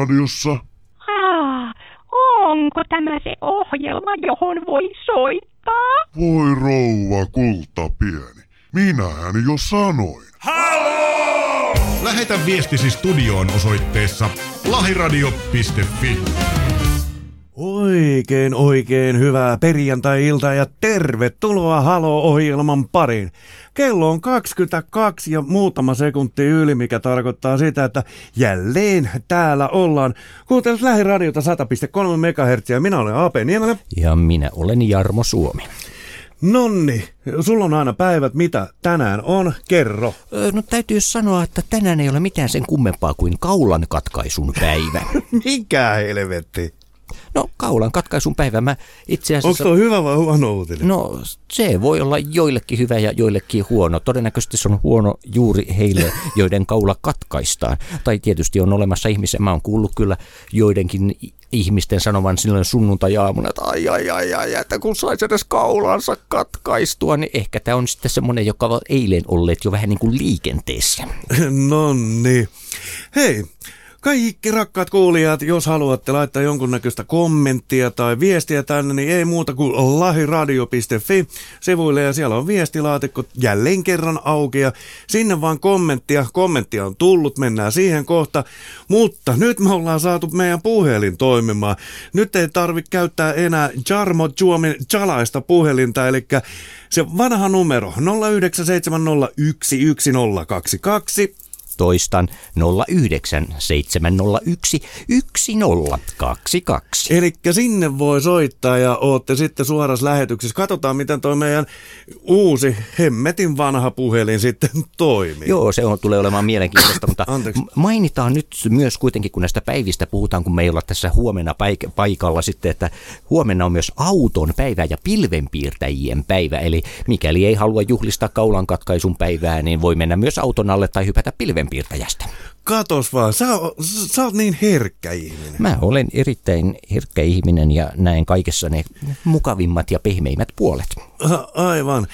Lähiradiossa. Ah, onko tämä se ohjelma, johon voi soittaa? Voi rouva kulta pieni. Minähän jo sanoin. Halo! Lähetä viestisi studioon osoitteessa lahiradio.fi. Oikein oikein hyvää perjantai-iltaa ja tervetuloa Halo-ohjelman pariin. Kello on 22 ja muutama sekunti yli, mikä tarkoittaa sitä, että jälleen täällä ollaan. Kuuntelut lähiradiota 100.3 MHz ja minä olen Ape Niemelä. Ja minä olen Jarmo Suomi. Nonni, sulla on aina päivät, mitä tänään on, kerro. Öö, no täytyy sanoa, että tänään ei ole mitään sen kummempaa kuin kaulan katkaisun päivä. Mikä helvetti? No kaulan katkaisun päivä mä itse Onko asiassa... tuo hyvä vai huono uutinen? No se voi olla joillekin hyvä ja joillekin huono. Todennäköisesti se on huono juuri heille, joiden kaula katkaistaan. Tai tietysti on olemassa ihmisiä, mä oon kuullut kyllä joidenkin ihmisten sanovan silloin sunnuntai-aamuna, että ai ai ai ai, että kun saisi edes kaulansa katkaistua, niin ehkä tämä on sitten semmoinen, joka ovat eilen olleet jo vähän niin kuin liikenteessä. Nonni. Hei, kaikki rakkaat kuulijat, jos haluatte laittaa jonkunnäköistä kommenttia tai viestiä tänne, niin ei muuta kuin lahiradio.fi sivuille ja siellä on viestilaatikko jälleen kerran auki ja sinne vaan kommenttia. Kommenttia on tullut, mennään siihen kohta, mutta nyt me ollaan saatu meidän puhelin toimimaan. Nyt ei tarvitse käyttää enää Jarmo Juomin chalaista puhelinta, eli se vanha numero 0970111022 Toistan 09701 1022. Eli sinne voi soittaa ja ootte sitten suorassa lähetyksessä. Katsotaan, miten toi meidän uusi hemmetin vanha puhelin sitten toimii. Joo, se on, tulee olemaan mielenkiintoista, mutta Anteeksi. mainitaan nyt myös kuitenkin, kun näistä päivistä puhutaan, kun me ei olla tässä huomenna paik- paikalla sitten, että huomenna on myös auton päivä ja pilvenpiirtäjien päivä. Eli mikäli ei halua juhlistaa kaulan katkaisun päivää, niin voi mennä myös auton alle tai hypätä pilvenpiirtäjästä. Katos vaan, sä, o- sä oot niin herkkä ihminen. Mä olen erittäin herkkä ihminen ja näen kaikessa ne mukavimmat ja pehmeimmät puolet. A- Aivan.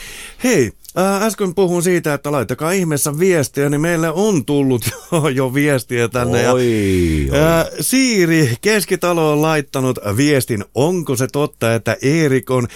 Hei, ää, äsken puhun siitä, että laittakaa ihmeessä viestiä, niin meille on tullut jo, jo viestiä tänne. ja, Oi, oi. Ää, Siiri Keskitalo on laittanut viestin, onko se totta, että Erik on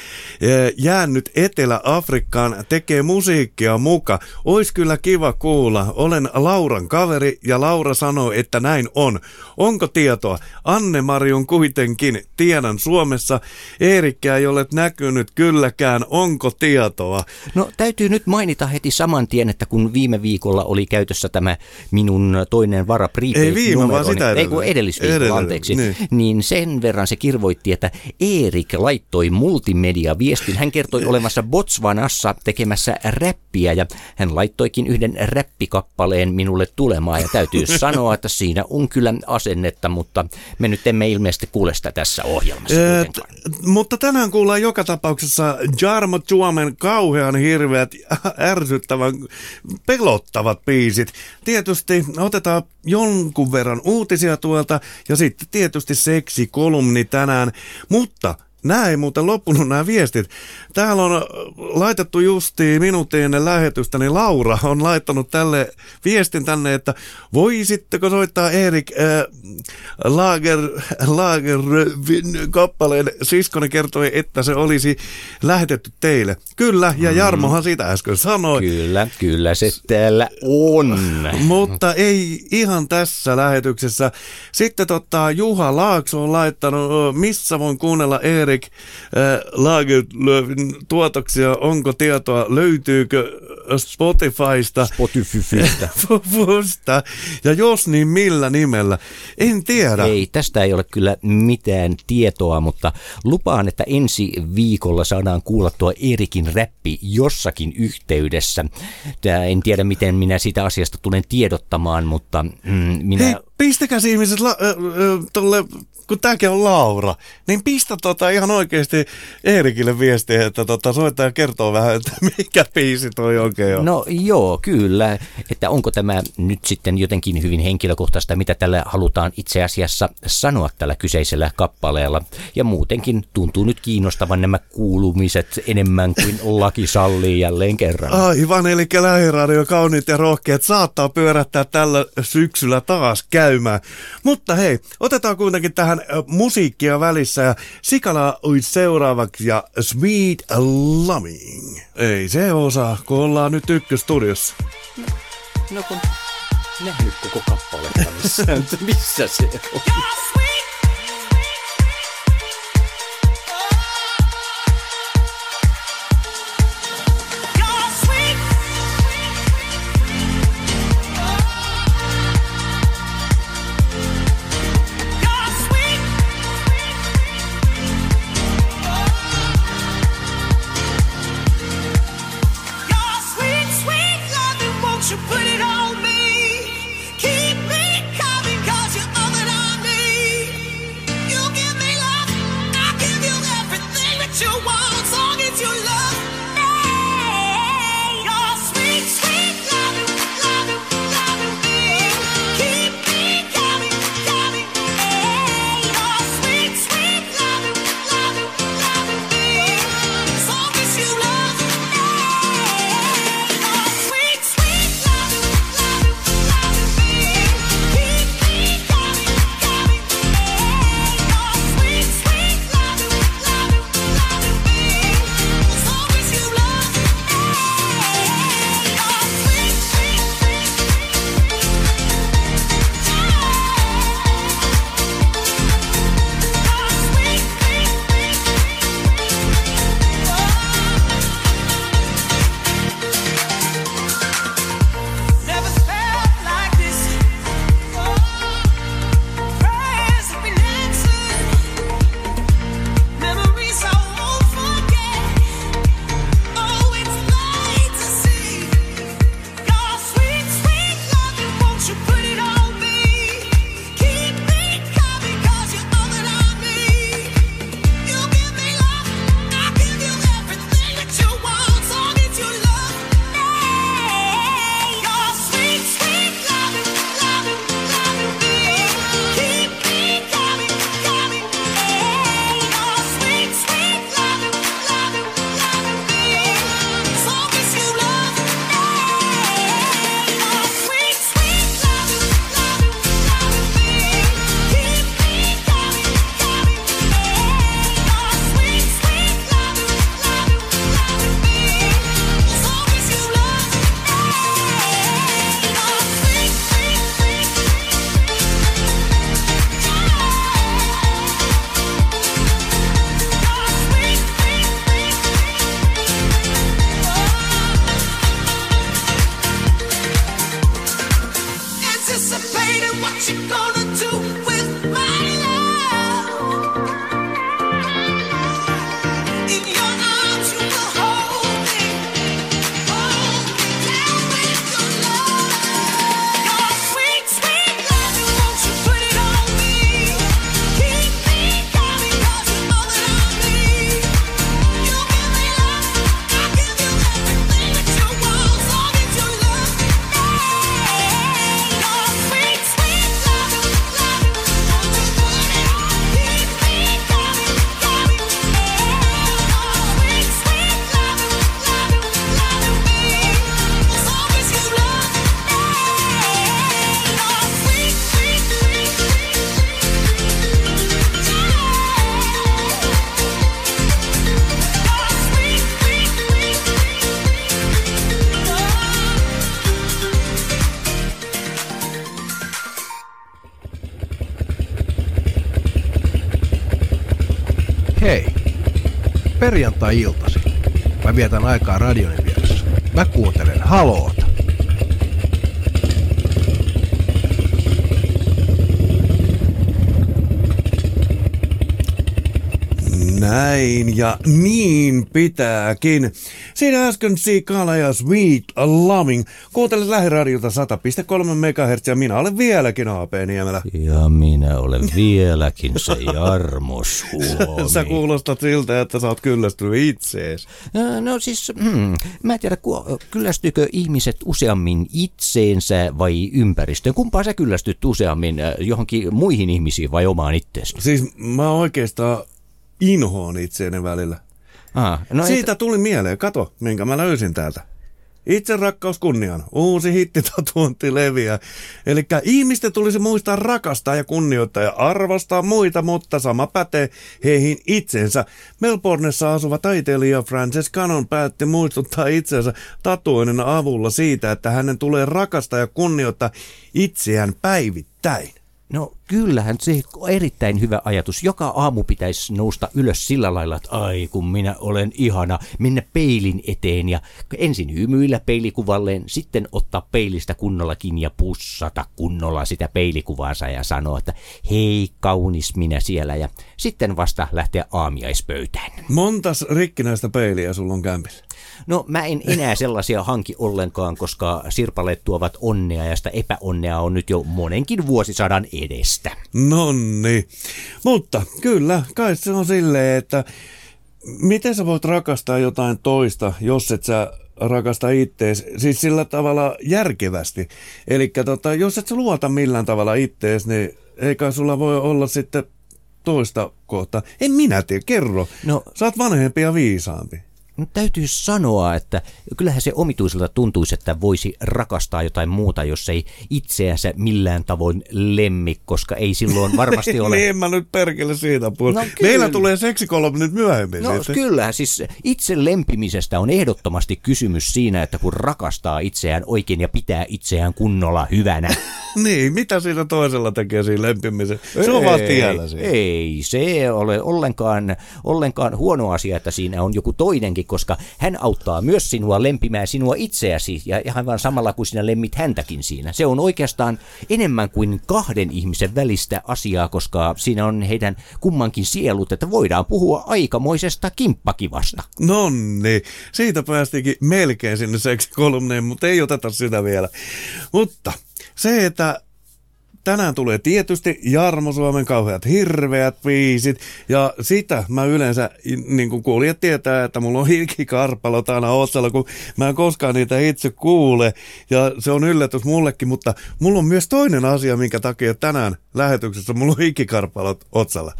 ää, jäänyt Etelä-Afrikkaan, tekee musiikkia muka. Ois kyllä kiva kuulla. Olen Lauran kaveri ja Laura sanoo, että näin on. Onko tietoa? Anne-Mari on kuitenkin, tiedän Suomessa. Eerikkiä ei ole näkynyt kylläkään. Onko tietoa? No täytyy nyt mainita heti saman tien, että kun viime viikolla oli käytössä tämä minun toinen vara prepaid Ei viime, vaan sitä ei kun edellinen. edellisviikolla, Edellinen, anteeksi, niin. niin. niin sen verran se kirvoitti, että Erik laittoi multimedia-viestin. Hän kertoi olemassa Botswanassa tekemässä räppiä ja hän laittoikin yhden räppikappaleen minulle tulemaan ja täytyy sanoa, että siinä on kyllä asennetta, mutta me nyt emme ilmeisesti kuule sitä tässä ohjelmassa. Ää, kuitenkaan. t- mutta tänään kuullaan joka tapauksessa Jarmo Suomen kauhean hirveät, ärsyttävän, pelottavat biisit. Tietysti otetaan jonkun verran uutisia tuolta ja sitten tietysti seksikolumni tänään, mutta Nämä ei muuten loppunut nämä viestit. Täällä on laitettu justiin minuutti ennen lähetystä, niin Laura on laittanut tälle viestin tänne, että voisitteko soittaa Erik äh, Lager, Lager kappaleen. Siskoni kertoi, että se olisi lähetetty teille. Kyllä, ja Jarmohan sitä äsken sanoi. Kyllä, kyllä se täällä on. Mutta ei ihan tässä lähetyksessä. Sitten tota, Juha Laakso on laittanut, missä voin kuunnella Erik äh, Lagerlöfin tuotoksia. Onko tietoa, löytyykö Spotifysta? Spotifysta. Fufusta. Ja jos niin millä nimellä? En tiedä. Ei, tästä ei ole kyllä mitään tietoa, mutta lupaan, että ensi viikolla saadaan kuulla tuo Erikin räppi jossakin yhteydessä. Tää, en tiedä, miten minä sitä asiasta tulen tiedottamaan, mutta mm, minä... Hei, pistäkäs ihmiset la, kun tämäkin on Laura, niin pistä tota ihan oikeasti Eerikille viestiä, että tota soittaja kertoo vähän, että mikä biisi toi oikein on. No joo, kyllä. Että onko tämä nyt sitten jotenkin hyvin henkilökohtaista, mitä tällä halutaan itse asiassa sanoa tällä kyseisellä kappaleella. Ja muutenkin tuntuu nyt kiinnostavan nämä kuulumiset enemmän kuin laki sallii jälleen kerran. Aivan, eli lähiradio kauniit ja rohkeat saattaa pyörättää tällä syksyllä taas käymään. Mutta hei, otetaan kuitenkin tähän musiikkia välissä ja Sikala ui seuraavaksi ja Sweet Loving. Ei se osaa, kun ollaan nyt ykköstudiossa. No, no kun nähnyt koko kappaletta missään, missä se on? iltasi. Mä vietän aikaa radion vieressä. Mä kuuntelen haloota. Näin ja niin pitääkin. Siinä äsken Sikala ja Sweet Loving. Kuuntelet lähiradiota 100,3 MHz ja minä olen vieläkin AP Niemelä. Ja minä olen vieläkin se Jarmo Suomi. Sä kuulostat siltä, että sä oot kyllästynyt itseesi. Ö, No siis, hmm, mä en tiedä, ku- kyllästyykö ihmiset useammin itseensä vai ympäristöön? Kumpaan sä kyllästyt useammin, johonkin muihin ihmisiin vai omaan itteesi? Siis mä oikeastaan inhoon itseeni välillä. Ah, no Siitä tuli mieleen, kato, minkä mä löysin täältä. Itse rakkaus kunniaan. Uusi hittitatuointi leviää. Eli ihmisten tulisi muistaa rakastaa ja kunnioittaa ja arvostaa muita, mutta sama pätee heihin itsensä. Melbourneessa asuva taiteilija Frances Cannon päätti muistuttaa itsensä tatuoinnin avulla siitä, että hänen tulee rakastaa ja kunnioittaa itseään päivittäin. No kyllähän se on erittäin hyvä ajatus. Joka aamu pitäisi nousta ylös sillä lailla, että ai kun minä olen ihana, mennä peilin eteen ja ensin hymyillä peilikuvalleen, sitten ottaa peilistä kunnolla kiinni ja pussata kunnolla sitä peilikuvaansa ja sanoa, että hei kaunis minä siellä ja sitten vasta lähteä aamiaispöytään. Montas rikkinäistä peiliä sulla on kämpillä? No mä en enää sellaisia hanki ollenkaan, koska sirpaleet tuovat onnea ja sitä epäonnea on nyt jo monenkin vuosisadan edestä. Nonni. Mutta kyllä, kai se on silleen, että miten sä voit rakastaa jotain toista, jos et sä rakasta ittees, siis sillä tavalla järkevästi. Eli tota, jos et sä luota millään tavalla ittees, niin eikä sulla voi olla sitten toista kohtaa. En minä tiedä, kerro. No- Sä oot vanhempi ja viisaampi. Täytyy sanoa, että kyllähän se omituiselta tuntuisi, että voisi rakastaa jotain muuta, jos ei itseänsä millään tavoin lemmi, koska ei silloin varmasti ole... niin en mä nyt perkele siitä puhua. No kyllä. Meillä tulee seksikolme nyt myöhemmin. No sitten. kyllä, siis itse lempimisestä on ehdottomasti kysymys siinä, että kun rakastaa itseään oikein ja pitää itseään kunnolla hyvänä. niin, mitä siinä toisella tekee siinä lempimisen? Se on vaan tiellä siinä. Ei se ole ollenkaan, ollenkaan huono asia, että siinä on joku toinenkin, koska hän auttaa myös sinua lempimään sinua itseäsi ja ihan vaan samalla kuin sinä lemmit häntäkin siinä. Se on oikeastaan enemmän kuin kahden ihmisen välistä asiaa, koska siinä on heidän kummankin sielut, että voidaan puhua aikamoisesta kimppakivasta. Nonni, siitä päästiinkin melkein sinne seksikolumneen, mutta ei oteta sitä vielä. Mutta se, että tänään tulee tietysti Jarmo Suomen kauheat hirveät biisit, ja sitä mä yleensä, niin kuin kuulijat tietää, että mulla on hilkikarpalot aina otsalla, kun mä en koskaan niitä itse kuule, ja se on yllätys mullekin, mutta mulla on myös toinen asia, minkä takia tänään lähetyksessä mulla on hilkikarpalot otsalla.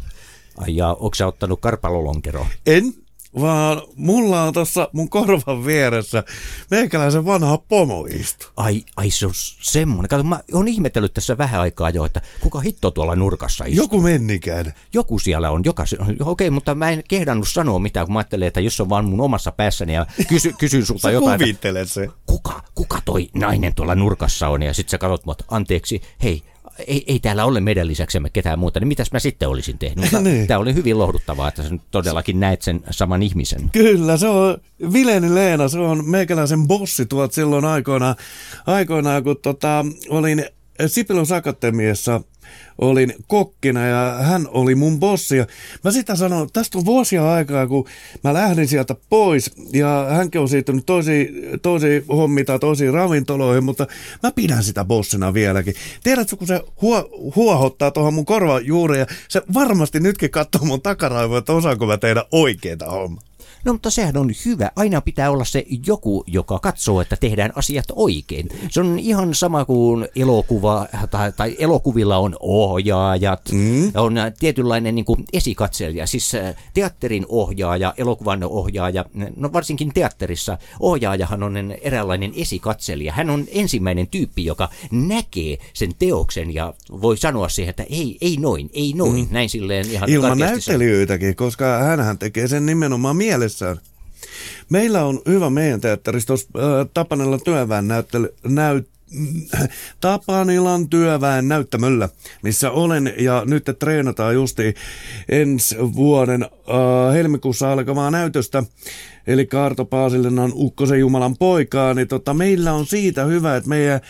Ai ja onko sä ottanut karpalolonkeroon? En, vaan mulla on tuossa mun korvan vieressä meikäläisen vanha pomo istu. Ai, ai se on semmoinen. Kato, mä oon ihmetellyt tässä vähän aikaa jo, että kuka hitto tuolla nurkassa istuu. Joku mennikäinen. Joku siellä on, joka, okei, mutta mä en kehdannut sanoa mitään, kun mä ajattelin, että jos on vaan mun omassa päässäni ja kysy, kysyn sulta Sä jotain, että kuvittele se. kuka, kuka toi nainen tuolla nurkassa on, ja sit sä katsot mut, anteeksi, hei, ei, ei täällä ole meidän lisäksemme ketään muuta, niin mitäs mä sitten olisin tehnyt? Niin. Tämä oli hyvin lohduttavaa, että sä todellakin näet sen saman ihmisen. Kyllä, se on Vileni Leena, se on meikäläisen bossi tuolta silloin aikoinaan, aikoinaan kun tota, olin Sipilän Akatemiassa olin kokkina ja hän oli mun bossi. Ja mä sitä sanoin, tästä on vuosia aikaa, kun mä lähdin sieltä pois ja hänkin on siirtynyt toisiin hommiin tai toisiin ravintoloihin, mutta mä pidän sitä bossina vieläkin. Tiedätkö, kun se huo, huohottaa tuohon mun korvan juureen ja se varmasti nytkin katsoo mun takaraivoa, että osaanko mä tehdä oikeita hommaa. No mutta sehän on hyvä. Aina pitää olla se joku, joka katsoo, että tehdään asiat oikein. Se on ihan sama kuin elokuva, tai, tai elokuvilla on ohjaajat, mm. on tietynlainen niin kuin esikatselija, siis äh, teatterin ohjaaja, elokuvan ohjaaja, no varsinkin teatterissa ohjaajahan on eräänlainen esikatselija. Hän on ensimmäinen tyyppi, joka näkee sen teoksen ja voi sanoa siihen, että ei, ei noin, ei noin, mm. näin silleen ihan Ilman näyttelijöitäkin, koska hänhän tekee sen nimenomaan mielessään. Meillä on hyvä meidän teatterissa tuossa äh, Tapanilan työväen näyttely, näyt, Tapanilan työväen näyttämöllä, missä olen ja nyt treenataan justi ensi vuoden äh, helmikuussa alkavaa näytöstä. eli Kaarto Paasilinnan Ukkosen Jumalan poikaa, niin tota, meillä on siitä hyvä, että meidän,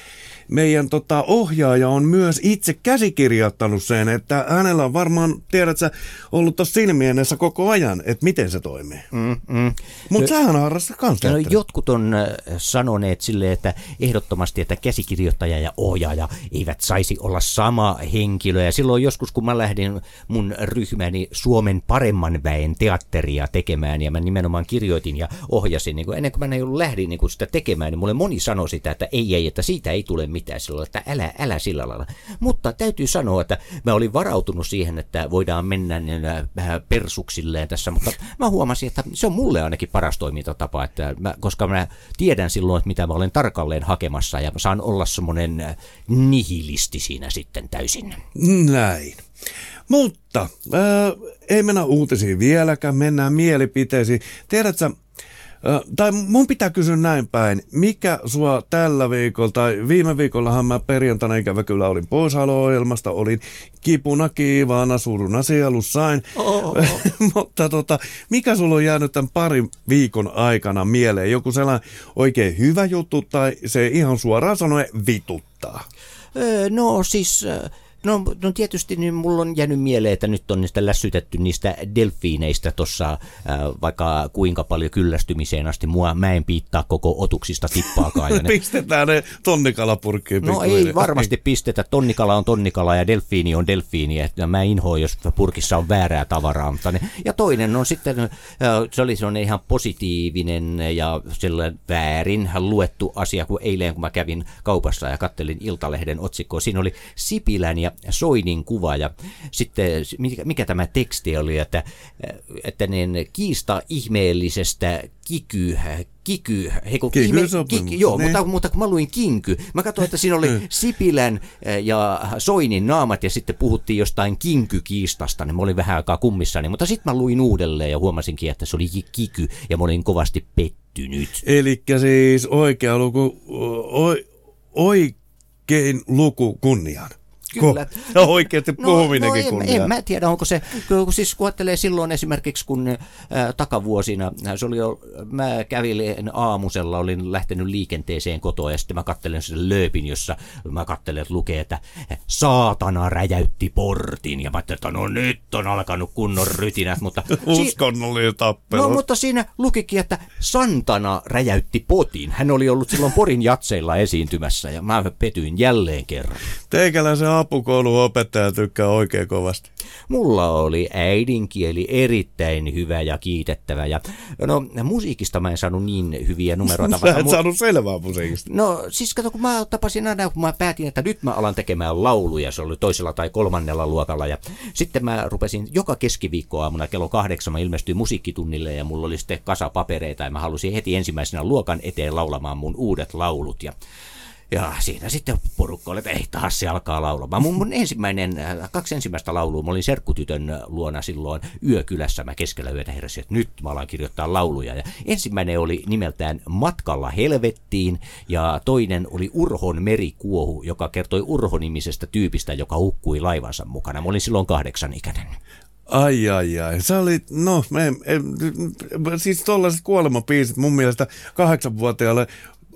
meidän tota, ohjaaja on myös itse käsikirjoittanut sen, että hänellä on varmaan, tiedät sä, ollut tuossa silmiennessä koko ajan, että miten se toimii. Mm, mm. Mutta sähän harrastat kanssa. No, jotkut on äh, sanoneet sille, että ehdottomasti, että käsikirjoittaja ja ohjaaja eivät saisi olla sama henkilö. Ja silloin joskus, kun mä lähdin mun ryhmäni Suomen paremman väen teatteria tekemään, ja mä nimenomaan kirjoitin ja ohjasin, niin kun ennen kuin mä en ollut lähdin niin kun sitä tekemään, niin mulle moni sanoi sitä, että ei, ei, että siitä ei tule mitään silloin, että älä, älä sillä lailla. Mutta täytyy sanoa, että mä olin varautunut siihen, että voidaan mennä niin, äh, vähän persuksilleen tässä, mutta mä huomasin, että se on mulle ainakin paras toimintatapa, että mä, koska mä tiedän silloin, että mitä mä olen tarkalleen hakemassa ja mä saan olla semmoinen äh, nihilisti siinä sitten täysin. Näin. Mutta ää, ei mennä uutisiin vieläkään, mennään mielipiteisiin. Tiedätkö, tai mun pitää kysyä näin päin, mikä sua tällä viikolla, tai viime viikollahan mä perjantaina ikävä kyllä olin poissaolo-ohjelmasta, olin kipuna kiivaana, suruna sielussain. Oh. Mutta tota, mikä sulla on jäänyt tämän parin viikon aikana mieleen? Joku sellainen oikein hyvä juttu, tai se ihan suoraan sanoen vituttaa? No siis... No, no tietysti niin mulla on jäänyt mieleen, että nyt on niistä lässytetty niistä delfiineistä tuossa, äh, vaikka kuinka paljon kyllästymiseen asti mua mä en piittaa koko otuksista tippaakaan. Ne, Pistetään ne tonnikalapurkkiin. No ei varmasti pistetä. Tonnikala on tonnikala ja delfiini on delfiini. Että mä inhoan, jos purkissa on väärää tavaraa. Mutta ne, ja toinen on sitten, äh, se oli sellainen ihan positiivinen ja sellainen väärin luettu asia, kun eilen kun mä kävin kaupassa ja kattelin Iltalehden otsikkoa. Siinä oli Sipilän ja Soinin kuva ja sitten mikä, mikä tämä teksti oli, että, että niin kiista ihmeellisestä kiky, kiky, he kun ihme, kiky, joo, niin. mutta, mutta kun mä luin kinky, mä katsoin, että siinä oli Sipilän eh, ja Soinin naamat ja sitten puhuttiin jostain kinkykiistasta, niin mä olin vähän aikaa kummissani, mutta sitten mä luin uudelleen ja huomasinkin, että se oli kiky ja mä olin kovasti pettynyt. Eli siis oikea luku, o, oikein luku kunniaan. Kyllä. Ja oikeasti puhuminenkin no, en, kunniaan. en mä tiedä, onko se, kun siis kun ajattelee silloin esimerkiksi kun ä, takavuosina, se oli jo, mä kävin aamusella, olin lähtenyt liikenteeseen kotoa ja sitten mä kattelen sen lööpin, jossa mä kattelen, että lukee, että saatana räjäytti portin ja mä ajattelin, että no nyt on alkanut kunnon rytinät, mutta... Uskonnollinen tappelu. No, mutta siinä lukikin, että Santana räjäytti potin. Hän oli ollut silloin Porin jatseilla esiintymässä ja mä petyin jälleen kerran. Teikäläisen apukouluopettaja tykkää oikein kovasti. Mulla oli äidinkieli erittäin hyvä ja kiitettävä. Ja, no, musiikista mä en saanut niin hyviä numeroita. Sä et mu- saanut selvää musiikista. No siis kato, kun mä tapasin aina, kun mä päätin, että nyt mä alan tekemään lauluja, se oli toisella tai kolmannella luokalla. Ja sitten mä rupesin joka keskiviikko aamuna kello kahdeksan, mä ilmestyin musiikkitunnille ja mulla oli sitten kasa papereita ja mä halusin heti ensimmäisenä luokan eteen laulamaan mun uudet laulut. Ja ja siinä sitten porukka oli, että ei taas se alkaa laulamaan. Mun, mun ensimmäinen, äh, kaksi ensimmäistä laulua, mä olin serkkutytön luona silloin yökylässä. Mä keskellä yötä heräsin, että nyt mä alan kirjoittaa lauluja. Ja ensimmäinen oli nimeltään Matkalla helvettiin ja toinen oli Urhon merikuohu, joka kertoi Urho-nimisestä tyypistä, joka hukkui laivansa mukana. Mä olin silloin kahdeksan ikäinen. Ai ai ai, sä olit, no, me, em, siis tollaiset kuolemapiisit mun mielestä kahdeksanvuotiaalle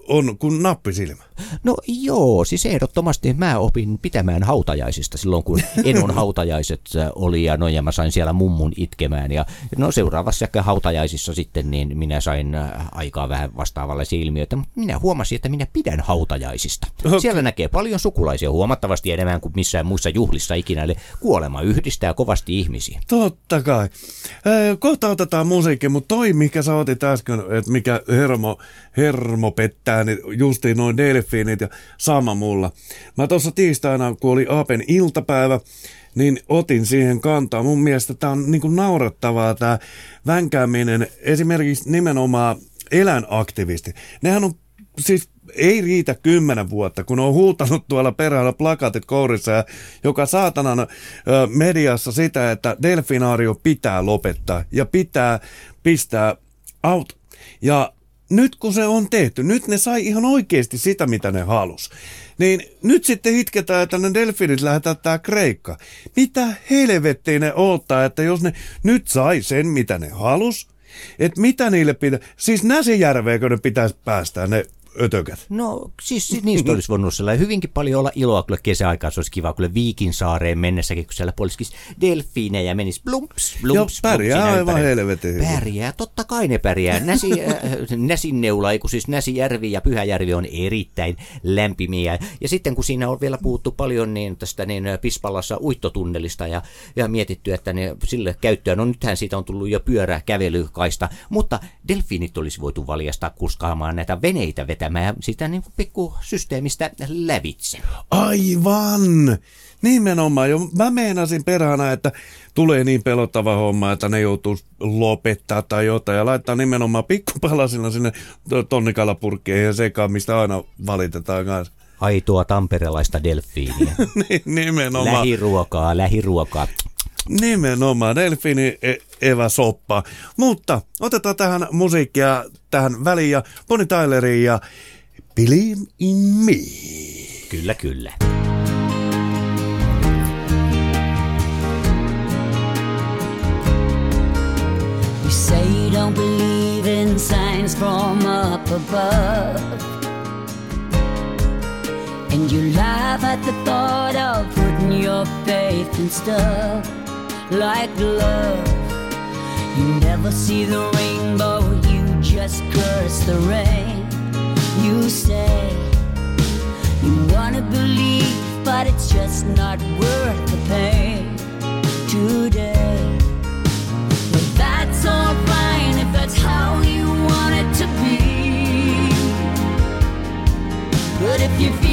on kuin nappisilmä. No joo, siis ehdottomasti mä opin pitämään hautajaisista silloin, kun Enon hautajaiset äh, oli ja no ja mä sain siellä mummun itkemään. Ja no seuraavassa ehkä hautajaisissa sitten niin minä sain äh, aikaa vähän vastaavallaisia ilmiöitä, mutta minä huomasin, että minä pidän hautajaisista. Okei. Siellä näkee paljon sukulaisia huomattavasti enemmän kuin missään muissa juhlissa ikinä, eli kuolema yhdistää kovasti ihmisiä. Totta kai. Kohta otetaan musiikki, mutta toi, mikä sä otit äsken, että mikä hermo, hermo pettää, niin justiin noin delfiinit ja sama mulla. Mä tuossa tiistaina, kun oli Apen iltapäivä, niin otin siihen kantaa. Mun mielestä tää on niinku naurettavaa tää vänkääminen, esimerkiksi nimenomaan eläinaktivisti. Nehän on siis ei riitä kymmenen vuotta, kun on huutanut tuolla perällä plakatit kourissa ja joka saatanan mediassa sitä, että delfinaario pitää lopettaa ja pitää pistää out. Ja nyt kun se on tehty, nyt ne sai ihan oikeasti sitä, mitä ne halus. Niin nyt sitten itketään, että ne delfinit lähdetään tää Kreikka. Mitä helvettiä ne odottaa, että jos ne nyt sai sen, mitä ne halus, että mitä niille pitää, siis Näsijärveekö ne pitäisi päästää ne ötökät? No siis si- niistä olisi voinut sellainen hyvinkin paljon olla iloa kyllä kesäaikaa. Se olisi kiva kyllä Viikinsaareen mennessäkin, kun siellä polskisi delfiinejä menisi blumps, blumps, Joo, pärjää blumps aivan helvetin. Pärjää, totta kai ne pärjää. Näsi, äh, Näsinneula, kun siis Näsijärvi ja Pyhäjärvi on erittäin lämpimiä. Ja sitten kun siinä on vielä puhuttu paljon niin tästä niin äh, Pispalassa uittotunnelista ja, ja mietitty, että ne sille käyttöön, no nythän siitä on tullut jo pyörä, kävelykaista, mutta delfiinit olisi voitu valjastaa kuskaamaan näitä veneitä vetämään sitä niin kuin pikku systeemistä lävitse. Aivan! Nimenomaan. Jo, mä meinasin perhana, että tulee niin pelottava homma, että ne joutuu lopettaa tai jotain ja laittaa nimenomaan pikkupalasina sinne to- tonnikalapurkkeihin ja sekaan, mistä aina valitetaan kanssa. Aitoa tamperelaista delfiiniä. Nimenomaan. lähiruokaa, lähiruokaa. Nimenomaan, delfiini e- Eva Soppa. Mutta otetaan tähän musiikkia tähän väliin ja Bonnie Tylerin ja Believe in Me. Kyllä, kyllä. You say you don't believe in signs from up above. And you laugh at the thought of putting your faith in stuff like love. You never see the rainbow, you just curse the rain. You say you wanna believe, but it's just not worth the pain today. Well, that's all fine if that's how you want it to be. But if you're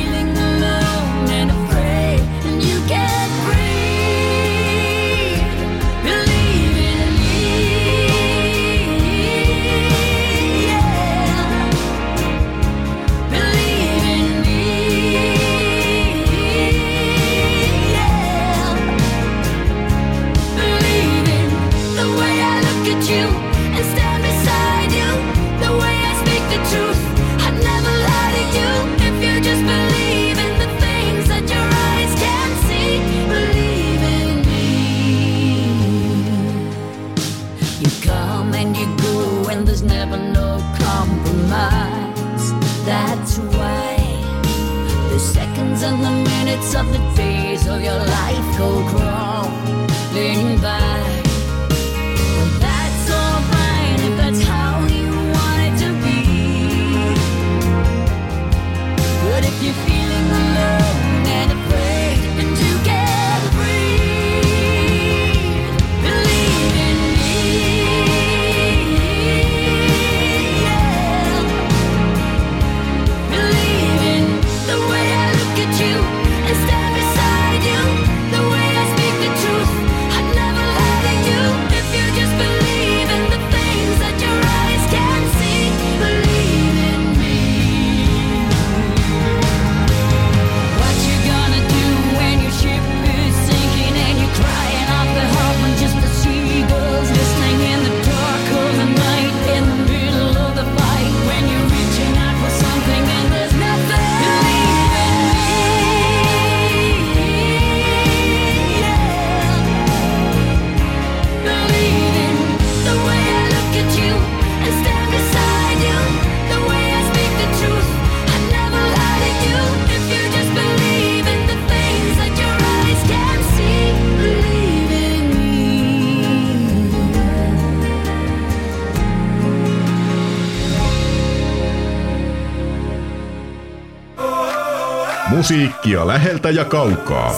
Musiikkia läheltä ja kaukaa.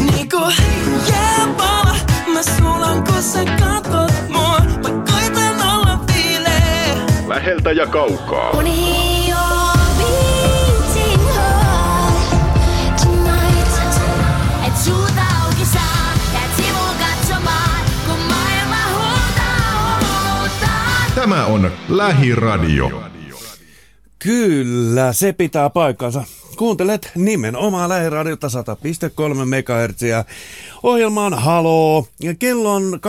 Niinku mä sulan kun sä katot mua. Mä koitan olla viileä. Läheltä ja kaukaa. Tämä on Lähiradio. Kyllä, se pitää paikkansa. kuuntelet nimenomaan lähiradiota 100,3 MHz. Ohjelma on Haloo ja kello on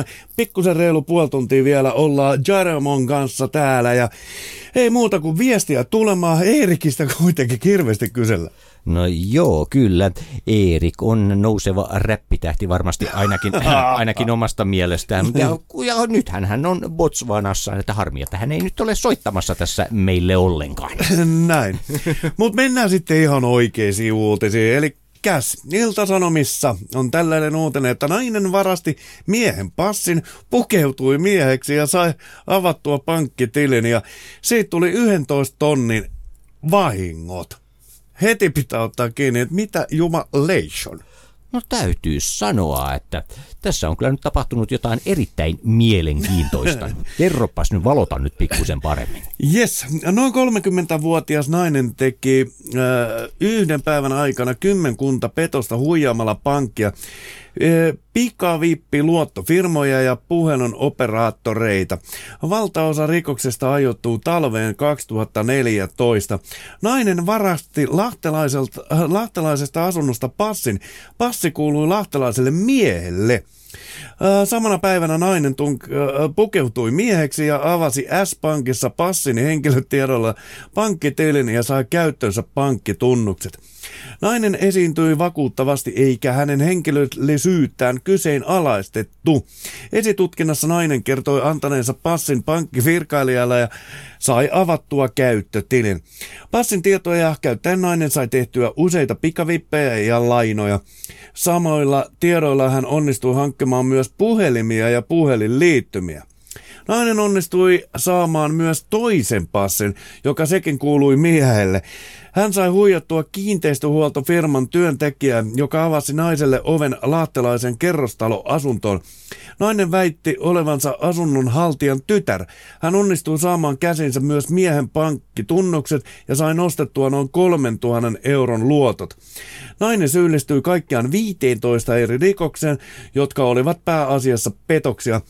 22.23. Pikkusen reilu puoli tuntia vielä ollaan Jaremon kanssa täällä ja ei muuta kuin viestiä tulemaan. Eerikistä kuitenkin hirveästi kysellä. No joo, kyllä. Erik on nouseva räppitähti varmasti ainakin, ainakin omasta mielestään. Ja, ja nythän hän on Botswanassa, että harmi, että hän ei nyt ole soittamassa tässä meille ollenkaan. Näin. Mutta mennään sitten ihan oikeisiin uutisiin. Eli Käs, Ilta-Sanomissa on tällainen uutinen, että nainen varasti miehen passin, pukeutui mieheksi ja sai avattua pankkitilin ja siitä tuli 11 tonnin vahingot. Heti pitää ottaa kiinni, että mitä jumalation. No täytyy sanoa, että tässä on kyllä nyt tapahtunut jotain erittäin mielenkiintoista. Kerropas nyt, valota nyt pikkusen paremmin. Yes, noin 30-vuotias nainen teki äh, yhden päivän aikana kymmenkunta petosta huijaamalla pankkia, pikavippi luottofirmoja ja puhelun operaattoreita. Valtaosa rikoksesta ajoittuu talveen 2014. Nainen varasti äh, lahtelaisesta asunnosta passin. Passi kuului lahtelaiselle miehelle. Ää, Samana päivänä nainen tunk- ää, pukeutui mieheksi ja avasi S-pankissa passin henkilötiedolla pankkitilin ja sai käyttöönsä pankkitunnukset. Nainen esiintyi vakuuttavasti eikä hänen henkilöllisyyttään kyseenalaistettu. Esitutkinnassa nainen kertoi antaneensa passin pankkivirkailijalle ja sai avattua käyttötilin. Passin tietoja käyttäen nainen sai tehtyä useita pikavippejä ja lainoja. Samoilla tiedoilla hän onnistui hankkimaan myös puhelimia ja puhelinliittymiä. Nainen onnistui saamaan myös toisen passin, joka sekin kuului miehelle. Hän sai huijattua kiinteistöhuoltofirman työntekijää, joka avasi naiselle oven laattelaisen kerrostaloasuntoon. Nainen väitti olevansa asunnon haltijan tytär. Hän onnistui saamaan käsinsä myös miehen pankkitunnukset ja sai nostettua noin 3000 euron luotot. Nainen syyllistyi kaikkiaan 15 eri rikokseen, jotka olivat pääasiassa petoksia.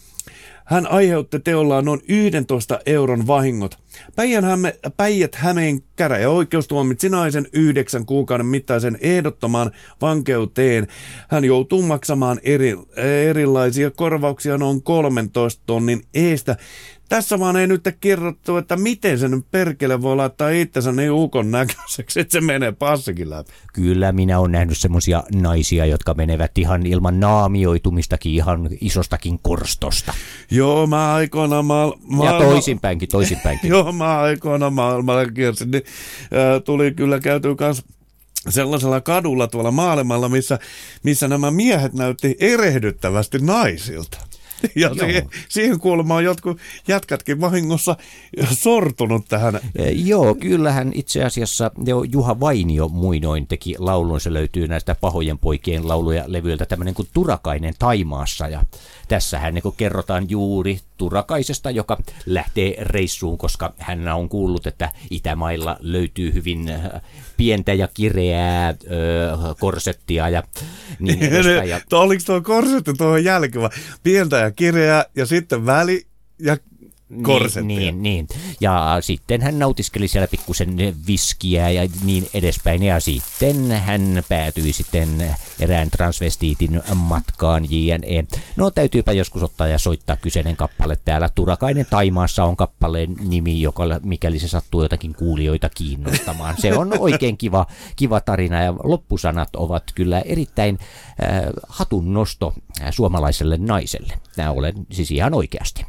Hän aiheutti teollaan noin 11 euron vahingot. Päijät-Häme, Päijät-Hämeen käräjäoikeus tuomitsi naisen yhdeksän kuukauden mittaisen ehdottomaan vankeuteen. Hän joutuu maksamaan eri, erilaisia korvauksia noin 13 tonnin eestä. Tässä vaan ei nyt kerrottu, että miten se nyt perkele voi laittaa itsensä niin ukon näköiseksi, että se menee passikin läpi. Kyllä minä olen nähnyt semmoisia naisia, jotka menevät ihan ilman naamioitumistakin ihan isostakin korstosta. Joo, mä aikoinaan maal- Ja toisinpäinkin, toisinpäinkin. Joo, mä aikoinaan maailmalla kiersin, niin ää, tuli kyllä käyty kans sellaisella kadulla tuolla maailmalla, missä, missä nämä miehet näytti erehdyttävästi naisilta. Ja siihen, siihen kuulemma on jotkut jätkätkin vahingossa sortunut tähän. Eh, Joo, kyllähän itse asiassa jo Juha Vainio muinoin teki laulun, se löytyy näistä pahojen poikien lauluja levyiltä, tämmöinen kuin Turakainen Taimaassa. Ja tässähän niin kerrotaan juuri Turakaisesta, joka lähtee reissuun, koska hän on kuullut, että Itämailla löytyy hyvin äh, pientä ja kireää ö, korsettia ja niin edespäin. Ja oliko tuo korsetti tuohon jälkeen? Pientä ja kireää ja sitten väli ja korsettia. Niin, niin, niin. Ja sitten hän nautiskeli siellä pikkusen viskiä ja niin edespäin. Ja sitten hän päätyi sitten erään transvestiitin matkaan JNE. No täytyypä joskus ottaa ja soittaa kyseinen kappale täällä. Turakainen Taimaassa on kappaleen nimi, joka, mikäli se sattuu jotakin kuulijoita kiinnostamaan. Se on oikein kiva, kiva tarina ja loppusanat ovat kyllä erittäin äh, hatun nosto äh, suomalaiselle naiselle. Nämä olen siis ihan oikeasti.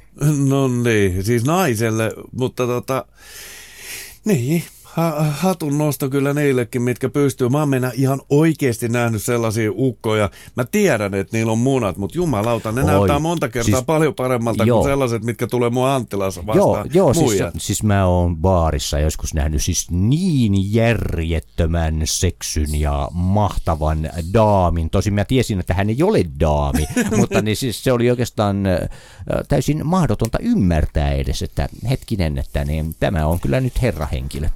No niin, siis naiselle, mutta tota, niin, ha- hatun nosto kyllä niillekin, mitkä pystyy. Mä oon mennä ihan oikeasti nähnyt sellaisia ukkoja. Mä tiedän, että niillä on munat, mutta jumalauta, ne Oi, näyttää monta kertaa siis- paljon paremmalta joo. kuin sellaiset, mitkä tulee mun Anttilassa Joo, vastaan. joo siis, muijat. siis mä oon baarissa joskus nähnyt siis niin järjettömän seksyn ja mahtavan daamin. Tosin mä tiesin, että hän ei ole daami, mutta niin siis se oli oikeastaan täysin mahdotonta ymmärtää edes, että hetkinen, että niin, tämä on kyllä nyt herrahenkilö.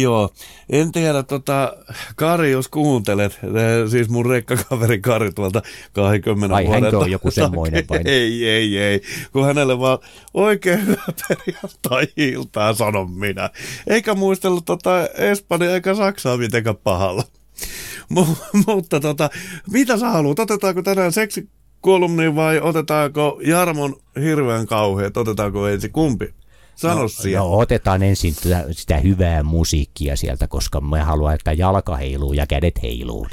Joo, en tiedä, tota, Kari, jos kuuntelet, eh, siis mun rekkakaveri Kari tuolta 20 Ai, vuoden hänkö on joku semmoinen vai? Ei, ei, ei, kun hänelle vaan oikein hyvä perjantai-iltaa, sanon minä. Eikä muistellut tota Espanja eikä Saksaa mitenkään pahalla. Mu- mutta tota, mitä sä haluat? Otetaanko tänään seksikolumni vai otetaanko Jarmon hirveän kauheat? Otetaanko ensin kumpi? Sano no, siellä. No otetaan ensin sitä, sitä hyvää musiikkia sieltä, koska me haluan, että jalka heiluu ja kädet heiluu.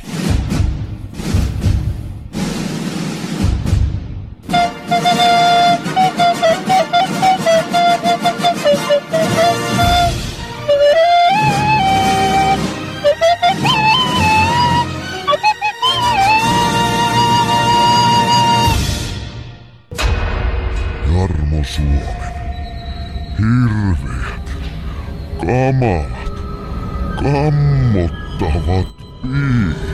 Kamalat, kammottavat biisit.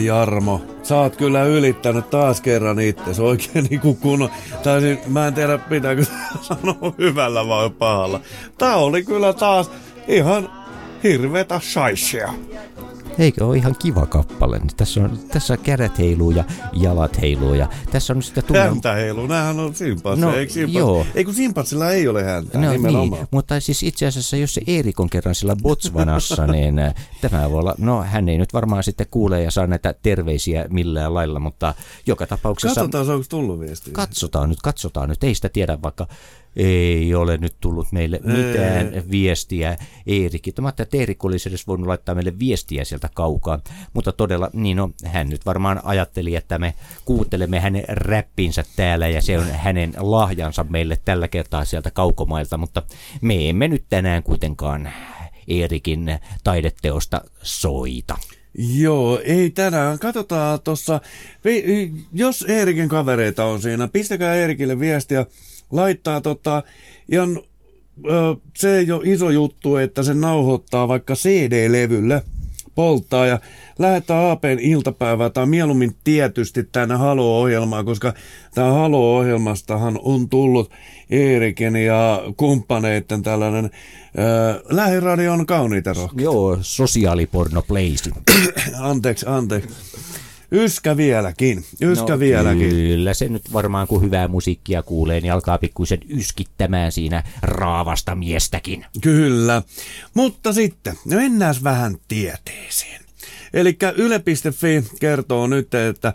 Jarmo. Sä oot kyllä ylittänyt taas kerran itse oikein niinku kunnon. Tai siis, mä en tiedä pitääkö sanoa hyvällä vai pahalla. Tää oli kyllä taas ihan hirvetä shaishia. Eikö ole ihan kiva kappale? Niin Tässä, on, tässä kädet heiluu ja jalat heiluu ja tässä on sitä tunne... Häntä heilu, näähän on simpanssi. No, Eikö simpans... joo. Ei kun simpanssilla ei ole häntä, No nimenomaan. niin, mutta siis itse asiassa jos se Eerik on kerran sillä Botswanassa, niin äh, tämä voi olla, no hän ei nyt varmaan sitten kuule ja saa näitä terveisiä millään lailla, mutta joka tapauksessa... Katsotaan, onko tullut viestiä. Katsotaan nyt, katsotaan nyt. Ei sitä tiedä, vaikka ei ole nyt tullut meille mitään Ei. viestiä Eerikin. Mä että Eerik olisi edes voinut laittaa meille viestiä sieltä kaukaa. Mutta todella, niin no, hän nyt varmaan ajatteli, että me kuuntelemme hänen räppinsä täällä ja se on hänen lahjansa meille tällä kertaa sieltä kaukomailta. Mutta me emme nyt tänään kuitenkaan Eerikin taideteosta soita. Joo, ei tänään. Katsotaan tuossa, jos Eerikin kavereita on siinä, pistäkää Eerikille viestiä, laittaa tota, ihan, ö, se ei ole iso juttu, että se nauhoittaa vaikka CD-levylle, polttaa ja lähettää APn iltapäivää tai mieluummin tietysti tänne Halo-ohjelmaan, koska tämä Halo-ohjelmastahan on tullut Eerikin ja kumppaneiden tällainen ö, lähiradion kauniita rohkeita. Joo, sosiaaliporno place. Anteeksi, anteeksi. Yskä vieläkin, yskä no, vieläkin. Kyllä se nyt varmaan kun hyvää musiikkia kuulee, niin alkaa pikkuisen yskittämään siinä raavasta miestäkin. Kyllä. Mutta sitten, no mennään vähän tieteeseen. Eli Yle.fi kertoo nyt, että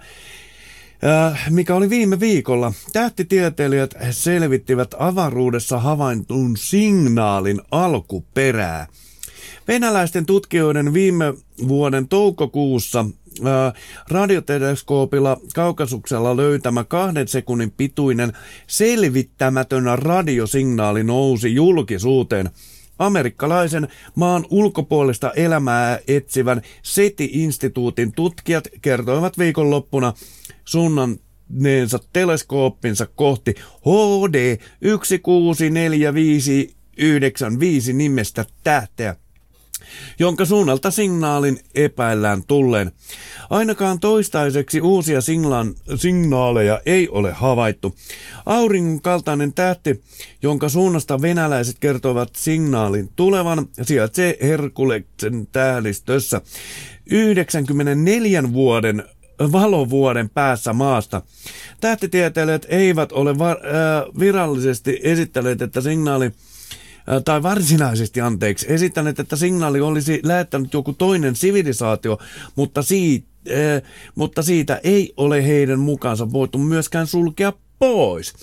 Äh, mikä oli viime viikolla. Tähtitieteilijät selvittivät avaruudessa havaintun signaalin alkuperää. Venäläisten tutkijoiden viime vuoden toukokuussa radioteleskoopilla kaukasuksella löytämä kahden sekunnin pituinen selvittämätön radiosignaali nousi julkisuuteen. Amerikkalaisen maan ulkopuolista elämää etsivän SETI-instituutin tutkijat kertoivat viikonloppuna suunnanneensa teleskooppinsa kohti HD 164595 nimestä tähteä jonka suunnalta signaalin epäillään tulleen. Ainakaan toistaiseksi uusia singlaan, signaaleja ei ole havaittu. Auringon kaltainen tähti, jonka suunnasta venäläiset kertovat signaalin tulevan, sijaitsee Herkuleksen tähdistössä 94 vuoden valovuoden päässä maasta. Tähtitieteilijät eivät ole var, äh, virallisesti esittäneet, että signaali tai varsinaisesti anteeksi, esittäneet, että signaali olisi lähettänyt joku toinen sivilisaatio, mutta siitä, äh, mutta siitä ei ole heidän mukaansa voitu myöskään sulkea pois.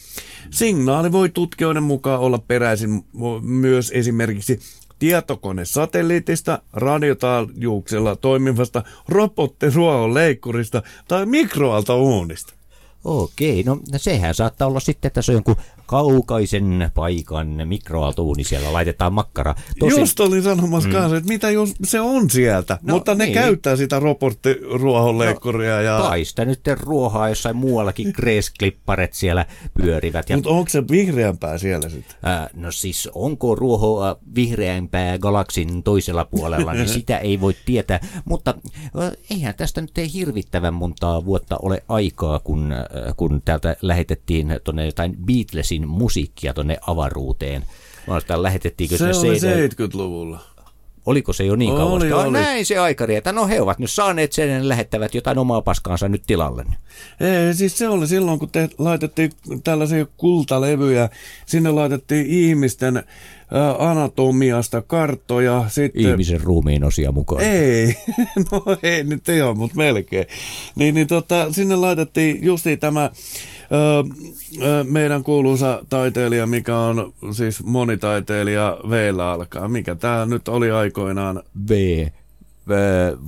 Signaali voi tutkijoiden mukaan olla peräisin myös esimerkiksi tietokonesatelliitista, radiotaajuuksella toimivasta robottiruohon leikkurista tai mikroaaltouunista. Okei, no sehän saattaa olla sitten, että se on jonkun kaukaisen paikan mikroaaltouuni siellä laitetaan makkara. Tosin... Just olin sanomassa mm. kanssa, että mitä jos se on sieltä, no, mutta ne niin. käyttää sitä robottiruohonleikkuria. Ja... No, kai sitä nyt ruohaa jossain muuallakin kreesklipparet siellä pyörivät. Ja... Mutta onko se vihreämpää siellä sitten? Äh, no siis onko ruohoa vihreämpää galaksin toisella puolella, niin sitä ei voi tietää. Mutta äh, eihän tästä nyt ei hirvittävän montaa vuotta ole aikaa, kun, äh, kun täältä lähetettiin tuonne jotain Beatlesin musiikkia tuonne avaruuteen. Mä lähetettiinkö se oli CD 70-luvulla. Oliko se jo niin Oli, kauan? sitten? Ah, oli. Näin se aikari, että no he ovat nyt saaneet sen ja lähettävät jotain omaa paskaansa nyt tilalle. Ei, siis se oli silloin, kun te laitettiin tällaisia kultalevyjä, sinne laitettiin ihmisten anatomiasta karttoja. Sitten... Ihmisen ruumiin osia mukaan. Ei, no ei nyt ihan, mutta melkein. Niin, niin tota, sinne laitettiin justi tämä meidän kuuluisa taiteilija, mikä on siis monitaiteilija Veellä alkaa. Mikä tämä nyt oli aikoinaan? V.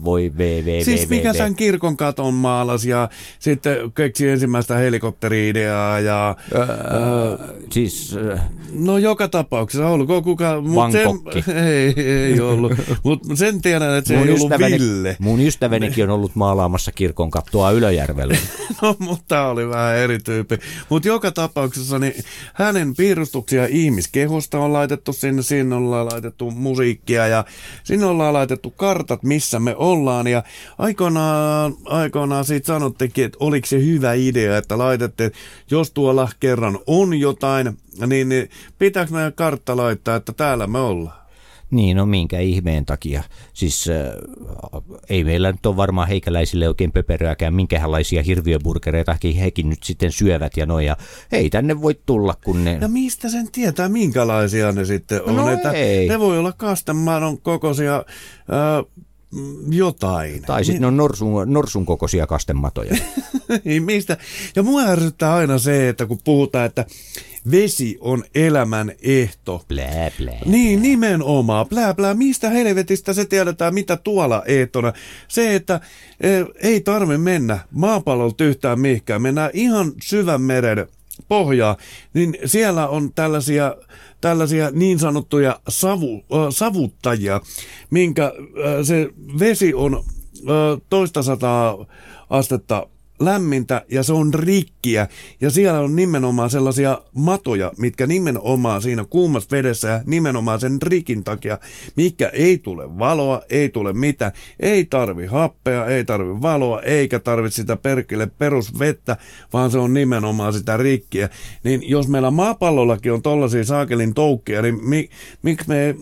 Voi V, V, V, Siis mikä sen kirkon katon maalasi ja sitten keksi ensimmäistä helikopteri-ideaa ja... Öö, Siis äh, No joka tapauksessa, olkoon kuka... Mut sen, ei, ei ollut. Mutta sen tiedän, että se mun, ei ollut ystäväni, Ville. mun ystävänikin on ollut maalaamassa kirkon kattoa Ylöjärvellä. No, mutta tämä oli vähän eri tyyppi. Mutta joka tapauksessa niin hänen piirustuksia ihmiskehosta on laitettu sinne, sinne ollaan laitettu musiikkia ja sinne ollaan laitettu kartat, missä me ollaan. Ja aikoinaan, aikoinaan siitä sanottekin, että oliko se hyvä idea, että laitette, jos tuolla kerran on jotain, niin, niin pitääkö meidän kartta laittaa, että täällä me ollaan? Niin, no minkä ihmeen takia. Siis äh, ei meillä nyt ole varmaan heikäläisille oikein pöperöäkään, minkälaisia hirviöburgereita hekin nyt sitten syövät ja noja. Ei tänne voi tulla, kun ne... Ja mistä sen tietää, minkälaisia ne sitten on? No että ei. Ne voi olla kastemadon kokoisia ää, mm, jotain. Tai sitten ne on norsun, norsun kokoisia kastematoja. Niin mistä? Ja mua ärsyttää aina se, että kun puhutaan, että vesi on elämän ehto. Blää, blää. Niin, nimenomaan. Blää, blää. Mistä helvetistä se tiedetään, mitä tuolla ehtona? Se, että e, ei tarve mennä maapallolta yhtään mihinkään. Mennään ihan syvän meren pohjaa, niin siellä on tällaisia, tällaisia niin sanottuja savu, äh, savuttajia, minkä äh, se vesi on äh, toista sataa astetta lämmintä ja se on rikkiä. Ja siellä on nimenomaan sellaisia matoja, mitkä nimenomaan siinä kuumassa vedessä ja nimenomaan sen rikin takia, mikä ei tule valoa, ei tule mitään. Ei tarvi happea, ei tarvi valoa, eikä tarvi sitä perkele perusvettä, vaan se on nimenomaan sitä rikkiä. Niin jos meillä maapallollakin on tollaisia saakelin toukkia, niin mi, miksi me,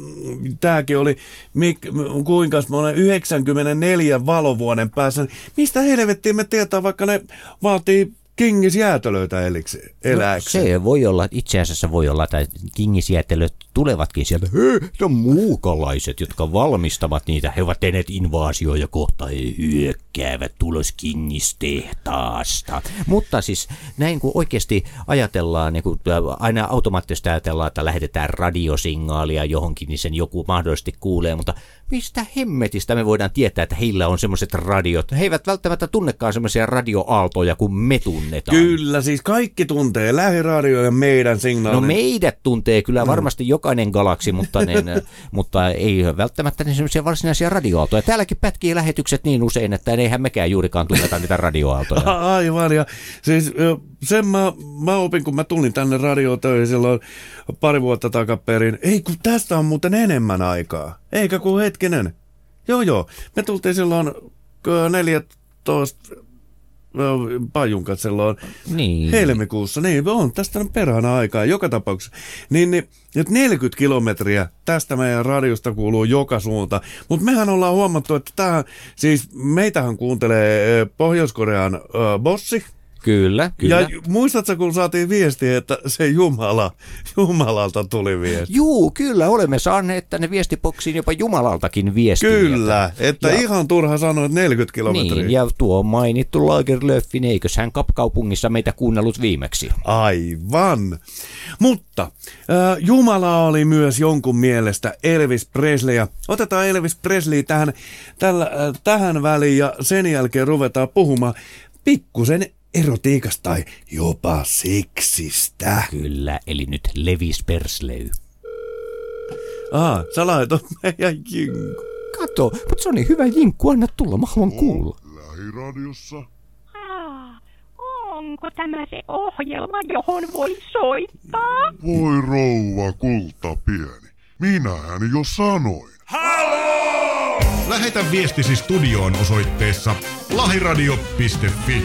tääkin oli, mik, kuinka monen 94 valovuoden päässä, niin mistä helvettiin me tietää, vaikka ne vaatii kingisjäätölöitä elikseen, eläkseen. No, Se voi olla, itse asiassa voi olla, että kingisjäätelöt tulevatkin sieltä. He, ne on muukalaiset, jotka valmistavat niitä. He ovat tehneet invaasioja ja kohta he hyökkäävät tulos kingistehtaasta. Mutta siis näin kun oikeasti ajatellaan, niin kun aina automaattisesti ajatellaan, että lähetetään radiosignaalia johonkin, niin sen joku mahdollisesti kuulee, mutta mistä hemmetistä me voidaan tietää, että heillä on semmoiset radiot? He eivät välttämättä tunnekaan semmoisia radioaaltoja kuin me tunnetaan. Kyllä, siis kaikki tuntee lähiradio ja meidän signaalin. No meidät tuntee kyllä varmasti jokainen galaksi, mutta, ne, mutta ei välttämättä niin semmoisia varsinaisia radioaaltoja. Täälläkin pätkii lähetykset niin usein, että eihän mekään juurikaan tunneta niitä radioaaltoja. A- Aivan, ja siis sen mä, mä opin, kun mä tulin tänne radiotöihin silloin pari vuotta takaperin. Ei, kun tästä on muuten enemmän aikaa. Eikä kuin hetkinen. Joo, joo. Me tultiin silloin ö, 14 pajunkat silloin Niin. helmikuussa. Niin, on tästä on perhana aikaa joka tapauksessa. Niin, niin nyt 40 kilometriä tästä meidän radiosta kuuluu joka suunta. Mutta mehän ollaan huomattu, että tämä, siis meitähän kuuntelee ö, Pohjois-Korean ö, bossi. Kyllä, kyllä. Ja muistatko, kun saatiin viestiä, että se Jumala, Jumalalta tuli viesti? Juu, kyllä, olemme saaneet tänne viestipoksiin jopa Jumalaltakin viestiä. Kyllä, että Ja- ihan turha sanoa, että 40 kilometriä. Niin, ja tuo mainittu Lagerlöfin, eikös hän Kapkaupungissa meitä kuunnellut viimeksi? Aivan. Mutta äh, Jumala oli myös jonkun mielestä Elvis Presley. Ja otetaan Elvis Presley tähän, tällä, äh, tähän väliin ja sen jälkeen ruvetaan puhumaan pikkusen erotiikasta tai jopa seksistä. Kyllä, eli nyt Levis Persley. Ah, sä laitoit meidän jinku. Kato, mutta se on niin hyvä jinkku, anna tulla, mä haluan kuulla. Lähiradiossa. Ah, onko tämä se ohjelma, johon voi soittaa? Voi rouva kulta pieni. Minähän jo sanoin. Lähetä viestisi studioon osoitteessa lahiradio.fi.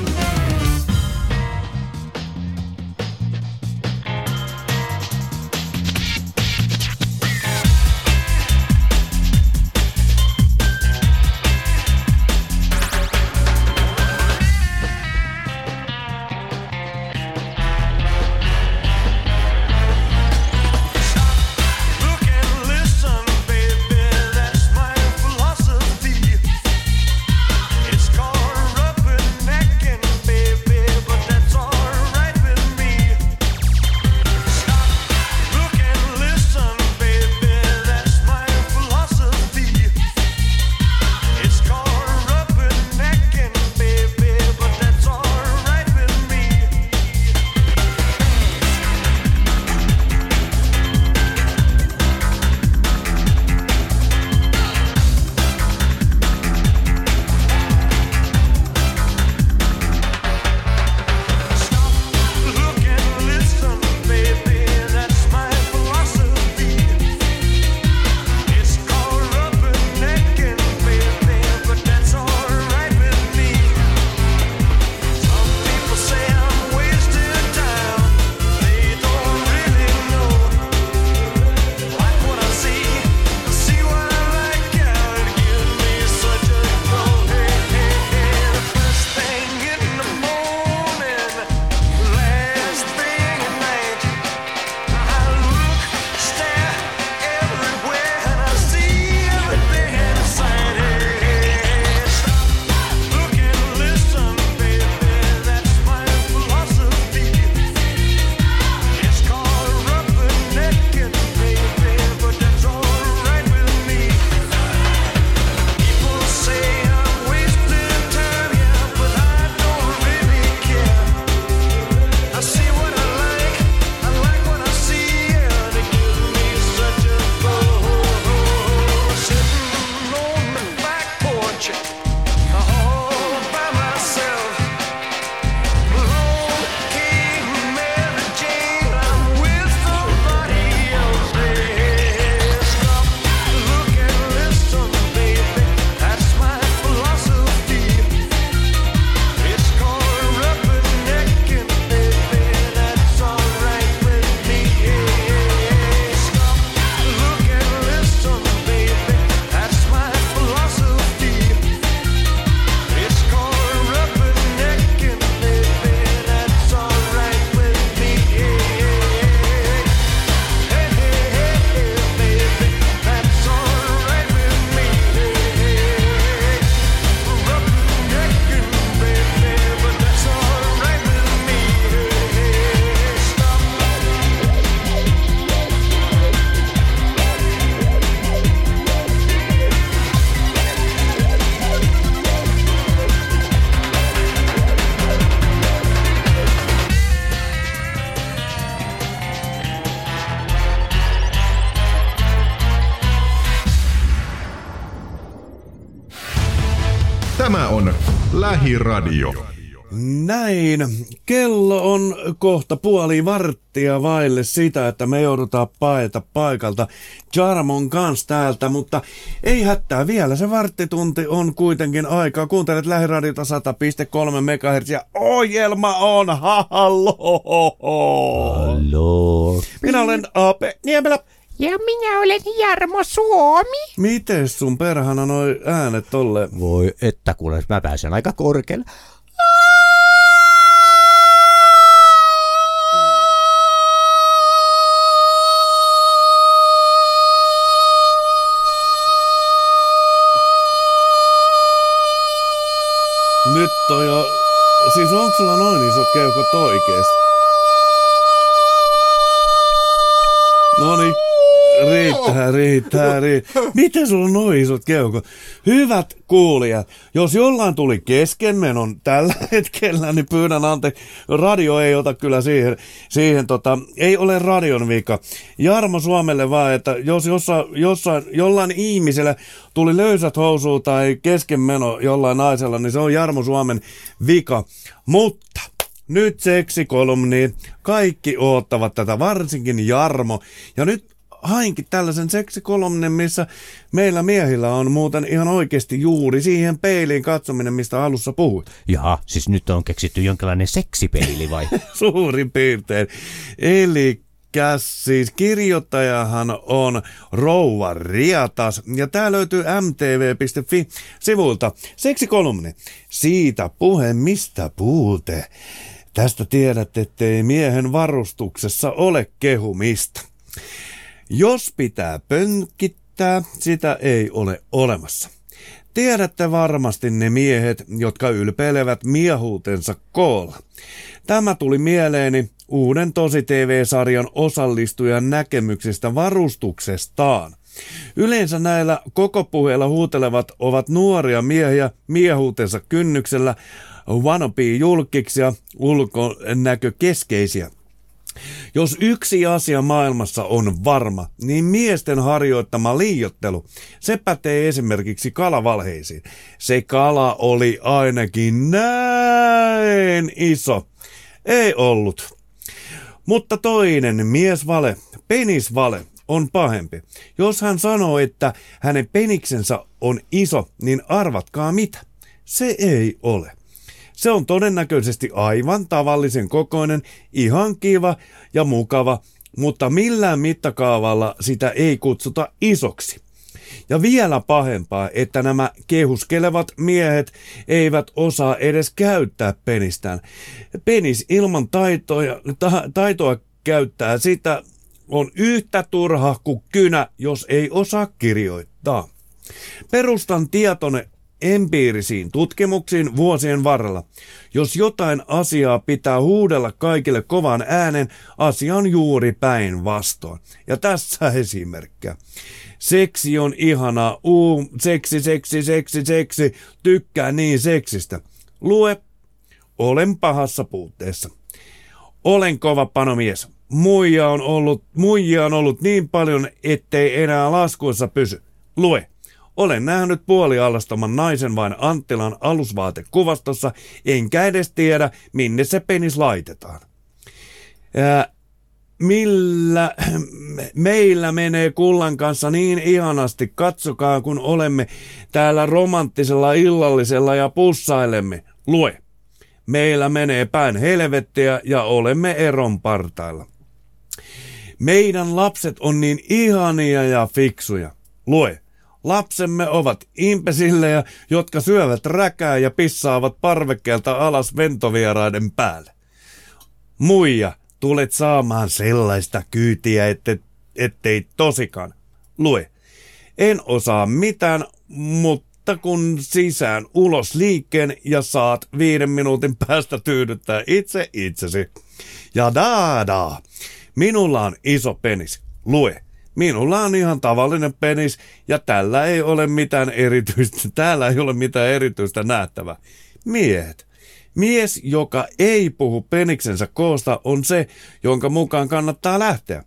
Lähiradio. Näin. Kello on kohta puoli varttia vaille sitä, että me joudutaan paeta paikalta Jarmon kanssa täältä, mutta ei hätää vielä. Se varttitunti on kuitenkin aikaa. Kuuntelet Lähiradiota 100.3 MHz ja ohjelma on hallo. Hallo. Minä olen Aape Niemelä. Ja minä olen Jarmo Suomi. Miten sun perhana noi äänet tolle? Voi että kuule, mä pääsen aika korkealle. Nyt toi jo... Siis onko sulla noin isot keuhkot oikeesti? Noni, riittää, riittää, riittää. Miten sulla on noin isot keuhkot? Hyvät kuulijat, jos jollain tuli keskenmenon tällä hetkellä, niin pyydän anteeksi. Radio ei ota kyllä siihen, siihen tota, ei ole radion vika. Jarmo Suomelle vaan, että jos jossain, jossain, jollain ihmisellä tuli löysät housuun tai keskenmeno jollain naisella, niin se on Jarmo Suomen vika. Mutta nyt seksikolumni. Kaikki oottavat tätä, varsinkin Jarmo. Ja nyt hainkin tällaisen seksikolumnin, missä meillä miehillä on muuten ihan oikeasti juuri siihen peiliin katsominen, mistä alussa puhuit. Jaha, siis nyt on keksitty jonkinlainen seksipeili vai? Suurin piirtein. Eli siis kirjoittajahan on Rouva Riatas ja tää löytyy mtv.fi sivulta. Seksikolumni. Siitä puhe mistä puute. Tästä tiedät, ettei miehen varustuksessa ole kehumista. Jos pitää pönkittää, sitä ei ole olemassa. Tiedätte varmasti ne miehet, jotka ylpeilevät miehuutensa koolla. Tämä tuli mieleeni uuden Tosi TV-sarjan osallistujan näkemyksistä varustuksestaan. Yleensä näillä koko puheilla huutelevat ovat nuoria miehiä miehuutensa kynnyksellä, wannabe-julkiksi ja ulkonäkökeskeisiä. Jos yksi asia maailmassa on varma, niin miesten harjoittama liiottelu, se pätee esimerkiksi kalavalheisiin. Se kala oli ainakin näin iso. Ei ollut. Mutta toinen miesvale, penisvale, on pahempi. Jos hän sanoo, että hänen peniksensä on iso, niin arvatkaa mitä. Se ei ole. Se on todennäköisesti aivan tavallisen kokoinen, ihan kiva ja mukava, mutta millään mittakaavalla sitä ei kutsuta isoksi. Ja vielä pahempaa, että nämä kehuskelevat miehet eivät osaa edes käyttää penistään. Penis ilman taitoja, ta, taitoa käyttää sitä on yhtä turha kuin kynä, jos ei osaa kirjoittaa. Perustan tietone empiirisiin tutkimuksiin vuosien varrella. Jos jotain asiaa pitää huudella kaikille kovan äänen, asia on juuri päinvastoin. Ja tässä esimerkkiä. Seksi on ihanaa. Uu, seksi, seksi, seksi, seksi. Tykkää niin seksistä. Lue. Olen pahassa puutteessa. Olen kova panomies. Muija on ollut, muijia on ollut niin paljon, ettei enää laskuissa pysy. Lue. Olen nähnyt puolialastoman naisen vain Anttilan alusvaatekuvastossa, enkä edes tiedä, minne se penis laitetaan. Ää, millä meillä menee kullan kanssa niin ihanasti, katsokaa kun olemme täällä romanttisella illallisella ja pussailemme. Lue. Meillä menee päin helvettiä ja olemme eron partailla. Meidän lapset on niin ihania ja fiksuja. Lue. Lapsemme ovat impesillejä, jotka syövät räkää ja pissaavat parvekkeelta alas ventovieraiden päälle. Muija, tulet saamaan sellaista kyytiä, ette, ettei tosikaan. Lue. En osaa mitään, mutta kun sisään ulos liikkeen ja saat viiden minuutin päästä tyydyttää itse itsesi. Ja daadaa. Minulla on iso penis. Lue. Minulla on ihan tavallinen penis ja tällä ei ole mitään erityistä, täällä ei ole mitään erityistä nähtävää. Miehet. Mies, joka ei puhu peniksensä koosta, on se, jonka mukaan kannattaa lähteä.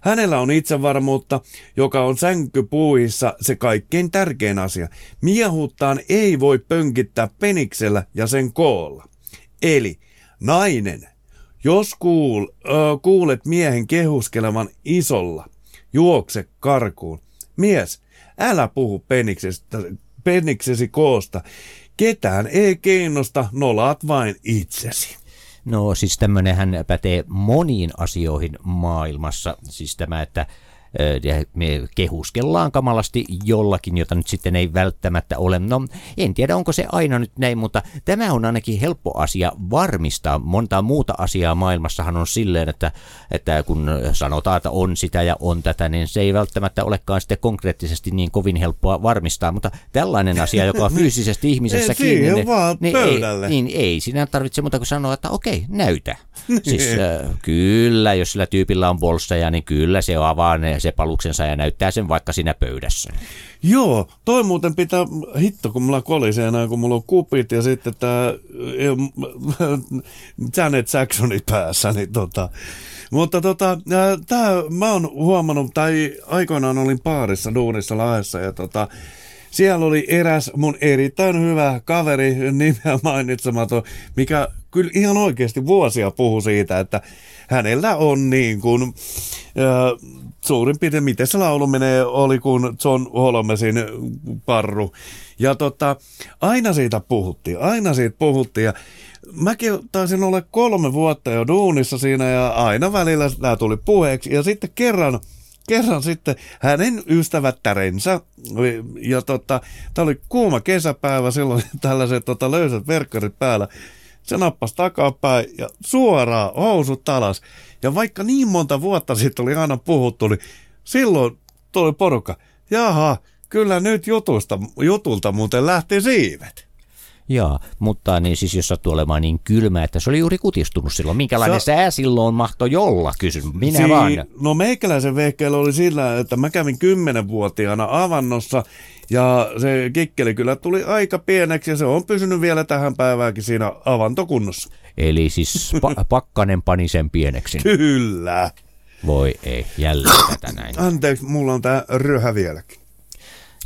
Hänellä on itsevarmuutta, joka on sänkypuuhissa se kaikkein tärkein asia. Miehuuttaan ei voi pönkittää peniksellä ja sen koolla. Eli nainen, jos kuul, ö, kuulet miehen kehuskelevan isolla, juokse karkuun. Mies, älä puhu peniksestä, peniksesi koosta. Ketään ei kiinnosta, nolaat vain itsesi. No siis tämmöinenhän pätee moniin asioihin maailmassa. Siis tämä, että ja me kehuskellaan kamalasti jollakin, jota nyt sitten ei välttämättä ole. No en tiedä, onko se aina nyt näin, mutta tämä on ainakin helppo asia varmistaa. Monta muuta asiaa maailmassahan on silleen, että, että kun sanotaan, että on sitä ja on tätä, niin se ei välttämättä olekaan sitten konkreettisesti niin kovin helppoa varmistaa. Mutta tällainen asia, joka on fyysisesti ihmisessä kiinni, niin pöydälle. ei, niin ei sinä tarvitse muuta kuin sanoa, että okei, näytä. Siis äh, kyllä, jos sillä tyypillä on bolsseja, niin kyllä se avaa ne, se paluksensa ja näyttää sen vaikka siinä pöydässä. Joo, toi muuten pitää, hitto kun mulla kolisee enää, kun mulla on kupit ja sitten tää Janet Jacksoni päässä, niin tota. Mutta tota, tää mä oon huomannut, tai aikoinaan olin paarissa duunissa Lahdessa ja tota, siellä oli eräs mun erittäin hyvä kaveri, nimeä mainitsematon, mikä kyllä ihan oikeasti vuosia puhu siitä, että hänellä on niin kuin, äh, suurin piirtein, miten se laulu menee, oli kuin John Holmesin parru. Ja tota, aina siitä puhuttiin, aina siitä puhuttiin. Ja mäkin taisin olla kolme vuotta jo duunissa siinä ja aina välillä tämä tuli puheeksi. Ja sitten kerran kerran sitten hänen ystävättärensä, ja tota, tämä oli kuuma kesäpäivä, silloin tällaiset tota, löysät verkkarit päällä, se nappasi takapäin ja suoraan housut alas. Ja vaikka niin monta vuotta sitten oli aina puhuttu, niin silloin tuli porukka, jaha, kyllä nyt jutusta, jutulta muuten lähti siivet. Joo, mutta niin siis jos sattuu olemaan niin kylmä, että se oli juuri kutistunut silloin. Minkälainen Sa- sää silloin mahtoi jolla, kysyn minä Siin- vaan. No meikäläisen vehkeillä oli sillä, että mä kävin kymmenenvuotiaana avannossa ja se kikkeli kyllä tuli aika pieneksi ja se on pysynyt vielä tähän päiväänkin siinä avantokunnossa. Eli siis pa- pakkanen pani sen pieneksi. Kyllä. Voi ei, jälleen tätä näin. Anteeksi, mulla on tää röhä vieläkin.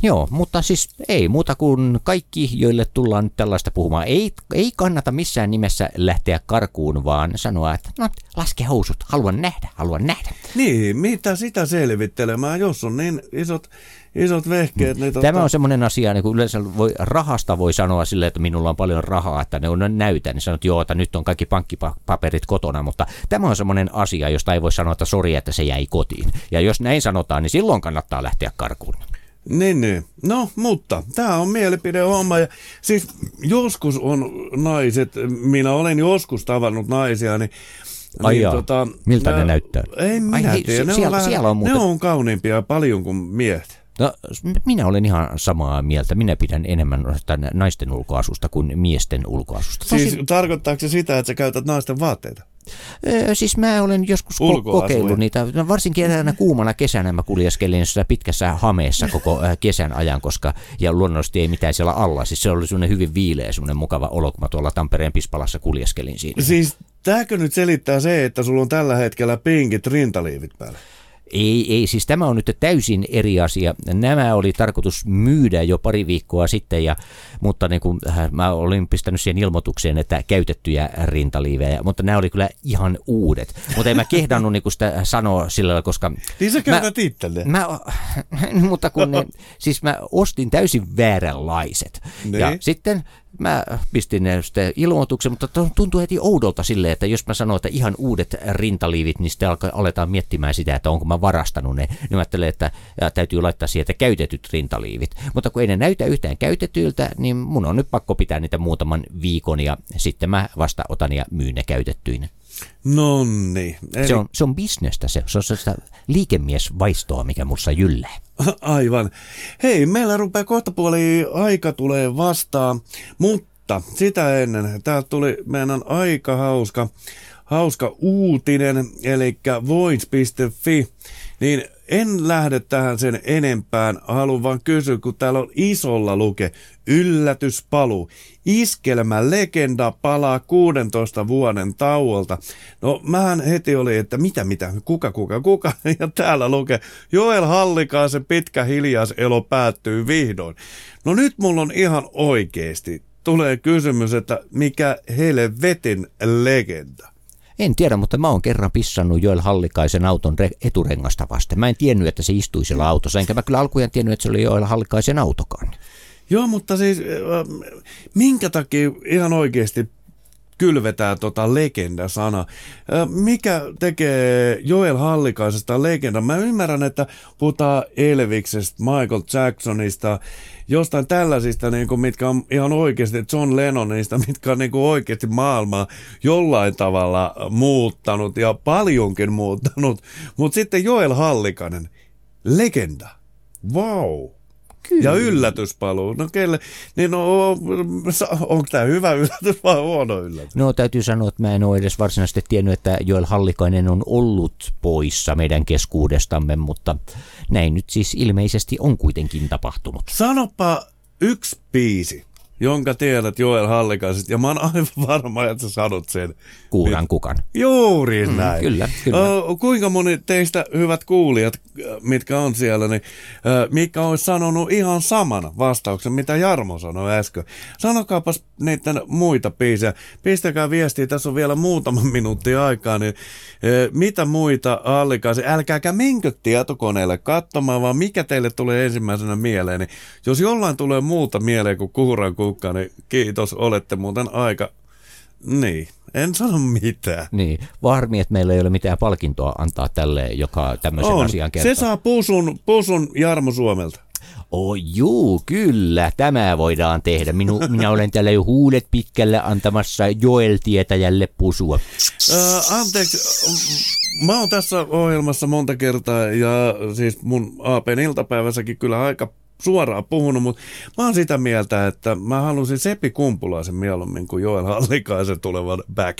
Joo, mutta siis ei muuta kuin kaikki, joille tullaan nyt tällaista puhumaan. Ei, ei kannata missään nimessä lähteä karkuun, vaan sanoa, että no laske housut, haluan nähdä, haluan nähdä. Niin, mitä sitä selvittelemään, jos on niin isot, isot vehkeet. Niin Tämä on semmoinen asia, niin kuin yleensä voi, rahasta voi sanoa silleen, että minulla on paljon rahaa, että ne on näytä, niin sanot, joo, että nyt on kaikki pankkipaperit kotona, mutta tämä on semmoinen asia, josta ei voi sanoa, että sori, että se jäi kotiin. Ja jos näin sanotaan, niin silloin kannattaa lähteä karkuun. Niin, niin. No, mutta tämä on mielipidehomma. Ja siis joskus on naiset, minä olen joskus tavannut naisia, niin Ai jaa. Miltä ne näyttää? Ei minä hei, tiedä. Ne, siellä- on vähän, siellä on muuten- ne on kauniimpia paljon kuin miehet. No, minä olen ihan samaa mieltä. Minä pidän enemmän naisten ulkoasusta kuin miesten ulkoasusta. Tosin, Siis tarkoittaako se sitä, että sä käytät naisten vaatteita? Öö, siis mä olen joskus ko- kokeillut niitä. No, varsinkin eräänä kuumana kesänä mä kuljeskelin jossain pitkässä hameessa koko kesän ajan, koska ja luonnollisesti ei mitään siellä alla. Siis se oli semmoinen hyvin viileä, semmoinen mukava olo, kun mä tuolla Tampereen Pispalassa kuljeskelin siinä. Siis tääkö nyt selittää se, että sulla on tällä hetkellä pinkit rintaliivit päällä? Ei, ei, siis tämä on nyt täysin eri asia. Nämä oli tarkoitus myydä jo pari viikkoa sitten, ja, mutta niin kuin, äh, mä olin pistänyt siihen ilmoitukseen, että käytettyjä rintaliivejä, mutta nämä oli kyllä ihan uudet. Mutta en mä kehdannut niin sitä sanoa sillä lailla, koska... Niin sä mä, käytät. Mä, mutta kun ne, siis mä ostin täysin vääränlaiset. Niin. Ja sitten mä pistin ne sitten ilmoituksen, mutta tuntuu heti oudolta silleen, että jos mä sanon, että ihan uudet rintaliivit, niin sitten aletaan miettimään sitä, että onko mä varastanut ne. Niin mä ajattelen, että täytyy laittaa sieltä käytetyt rintaliivit. Mutta kun ei ne näytä yhtään käytetyiltä, niin mun on nyt pakko pitää niitä muutaman viikon ja sitten mä vasta otan ja myyn ne käytettyinä. No niin. Eli, Se on, se on bisnestä, se, se on sitä liikemiesvaistoa, mikä mussa jyllää. Aivan. Hei, meillä rupeaa kohta puoli aika tulee vastaan, mutta sitä ennen täältä tuli meidän aika hauska, hauska uutinen, eli voice.fi niin en lähde tähän sen enempään. Haluan vaan kysyä, kun täällä on isolla luke, yllätyspalu. Iskelmä legenda palaa 16 vuoden tauolta. No mähän heti oli, että mitä mitä, kuka kuka kuka. Ja täällä lukee, Joel Hallikaisen pitkä hiljaiselo päättyy vihdoin. No nyt mulla on ihan oikeesti tulee kysymys, että mikä helvetin legenda. En tiedä, mutta mä oon kerran pissannut Joel Hallikaisen auton re- eturengasta vasten. Mä en tiennyt, että se istui siellä autossa, enkä mä kyllä alkujen tiennyt, että se oli Joel Hallikaisen autokaan. Joo, mutta siis äh, minkä takia ihan oikeasti kylvetään tota legenda-sana. Äh, Mikä tekee Joel Hallikaisesta legenda? Mä ymmärrän, että puhutaan Elviksestä, Michael Jacksonista, jostain tällaisista, niin kuin, mitkä on ihan oikeasti John Lennonista, mitkä on niin kuin oikeasti maailmaa jollain tavalla muuttanut ja paljonkin muuttanut. Mutta sitten Joel Hallikainen, legenda. Wow. Kyllä. Ja yllätyspaluu. No kelle? Niin no, onko tämä hyvä yllätys vai huono yllätys? No täytyy sanoa, että mä en ole edes varsinaisesti tiennyt, että Joel Hallikainen on ollut poissa meidän keskuudestamme, mutta näin nyt siis ilmeisesti on kuitenkin tapahtunut. Sanopa yksi biisi, jonka tiedät Joel Hallikaisesta, ja mä oon aivan varma, että sä sanot sen. Kuuran kukan. Juuri Mm, näin. kyllä, kyllä. Kuinka moni teistä, hyvät kuulijat, mitkä on siellä, niin ö, mikä olisi sanonut ihan saman vastauksen, mitä Jarmo sanoi äsken. Sanokaapas niiden muita biisejä. Pistäkää viestiä, tässä on vielä muutama minuutti aikaa, niin ö, mitä muita allikaisia. Älkääkä menkö tietokoneelle katsomaan, vaan mikä teille tulee ensimmäisenä mieleen. Niin jos jollain tulee muuta mieleen kuin kuuran kukka, niin kiitos, olette muuten aika... Niin, en sano mitään. Niin, varmi, että meillä ei ole mitään palkintoa antaa tälle, joka tämmöisen On. asian kertoo. Se saa pusun, pusun Jarmo Suomelta. Oh, juu, kyllä, tämä voidaan tehdä. Minu, minä olen täällä jo huulet pitkällä antamassa Joel-tietäjälle pusua. Ö, anteeksi, mä oon tässä ohjelmassa monta kertaa ja siis mun APn iltapäivässäkin kyllä aika suoraan puhunut, mutta mä oon sitä mieltä, että mä halusin Sepi Kumpulaisen mieluummin kuin Joel Hallikaisen tulevan back.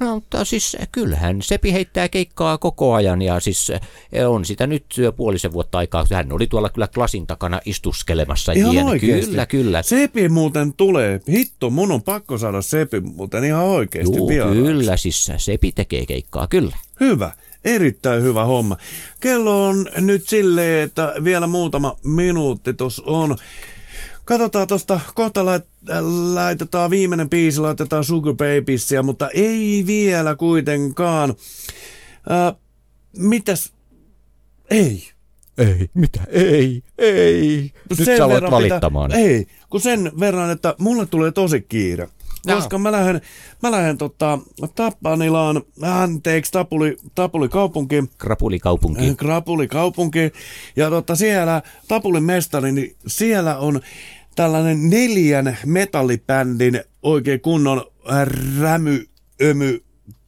No, mutta siis kyllähän Sepi heittää keikkaa koko ajan ja siis eh, on sitä nyt puolisen vuotta aikaa. Hän oli tuolla kyllä klasin takana istuskelemassa. Ihan jien. oikeesti. Kyllä, kyllä. Sepi muuten tulee. Hitto, mun on pakko saada Sepi muuten ihan oikeasti Juu, vieraaksi. kyllä, siis Sepi tekee keikkaa, kyllä. Hyvä. Erittäin hyvä homma. Kello on nyt silleen, että vielä muutama minuutti tuossa on. Katsotaan tuosta, kohta lait, laitetaan viimeinen biisi, laitetaan Sugar Babiesia, mutta ei vielä kuitenkaan. Äh, mitäs? Ei. Ei, mitä? Ei, ei. Nyt sä aloit valittamaan. Pitää, ei, kun sen verran, että mulle tulee tosi kiire. Jaa. Koska mä lähden, mä lähden tota, Tappanilaan, anteeksi, Tapuli, Tapuli kaupunkiin, Krapulikaupunki. Krapuli kaupunki. Ja tota, siellä Tapulin mestari, niin siellä on tällainen neljän metallibändin oikein kunnon rämy, ömy,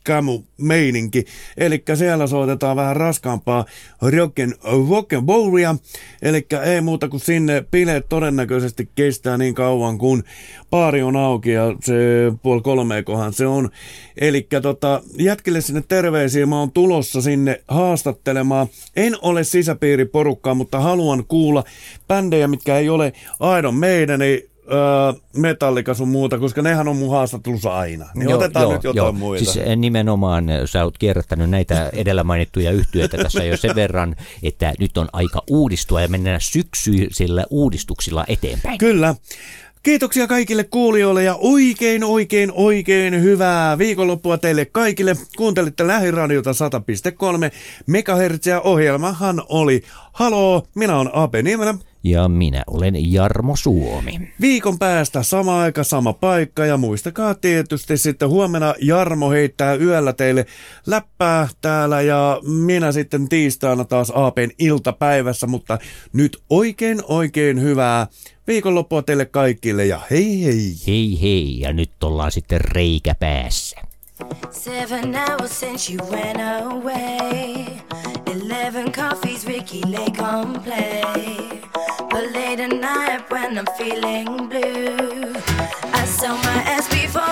kamu meininki. Eli siellä soitetaan vähän raskaampaa rocken, rock'n'rollia. Eli ei muuta kuin sinne bileet todennäköisesti kestää niin kauan kun baari on auki ja se puoli kolmeekohan se on. Eli tota, jätkille sinne terveisiä. Mä oon tulossa sinne haastattelemaan. En ole sisäpiiriporukkaa, mutta haluan kuulla bändejä, mitkä ei ole aidon meidän, niin öö, Metallica sun muuta, koska nehän on mun haastattelussa aina. Niin joo, otetaan joo, nyt jotain joo. muita. Siis eh, nimenomaan eh, sä oot kierrättänyt näitä edellä mainittuja yhtiöitä tässä jo sen verran, että nyt on aika uudistua ja mennään syksyisillä uudistuksilla eteenpäin. Kyllä. Kiitoksia kaikille kuulijoille ja oikein, oikein, oikein hyvää viikonloppua teille kaikille. Kuuntelitte Lähiradiota 100.3 MHz ja ohjelmahan oli Haloo, minä olen Ape Niemelä. Ja minä olen Jarmo Suomi. Viikon päästä sama aika, sama paikka ja muistakaa tietysti sitten huomenna Jarmo heittää yöllä teille läppää täällä ja minä sitten tiistaina taas Aapen iltapäivässä, mutta nyt oikein oikein hyvää viikonloppua teille kaikille ja hei hei! Hei hei, ja nyt ollaan sitten reikä päässä. Seven hours since you went away. Eleven coffees, Ricky Lake on play. Night when I'm feeling blue, I sell my ass before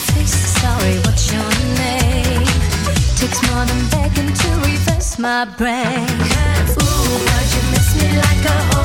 Sorry, what's your name? Takes more than begging to reverse my brain. Ooh, but you miss me like a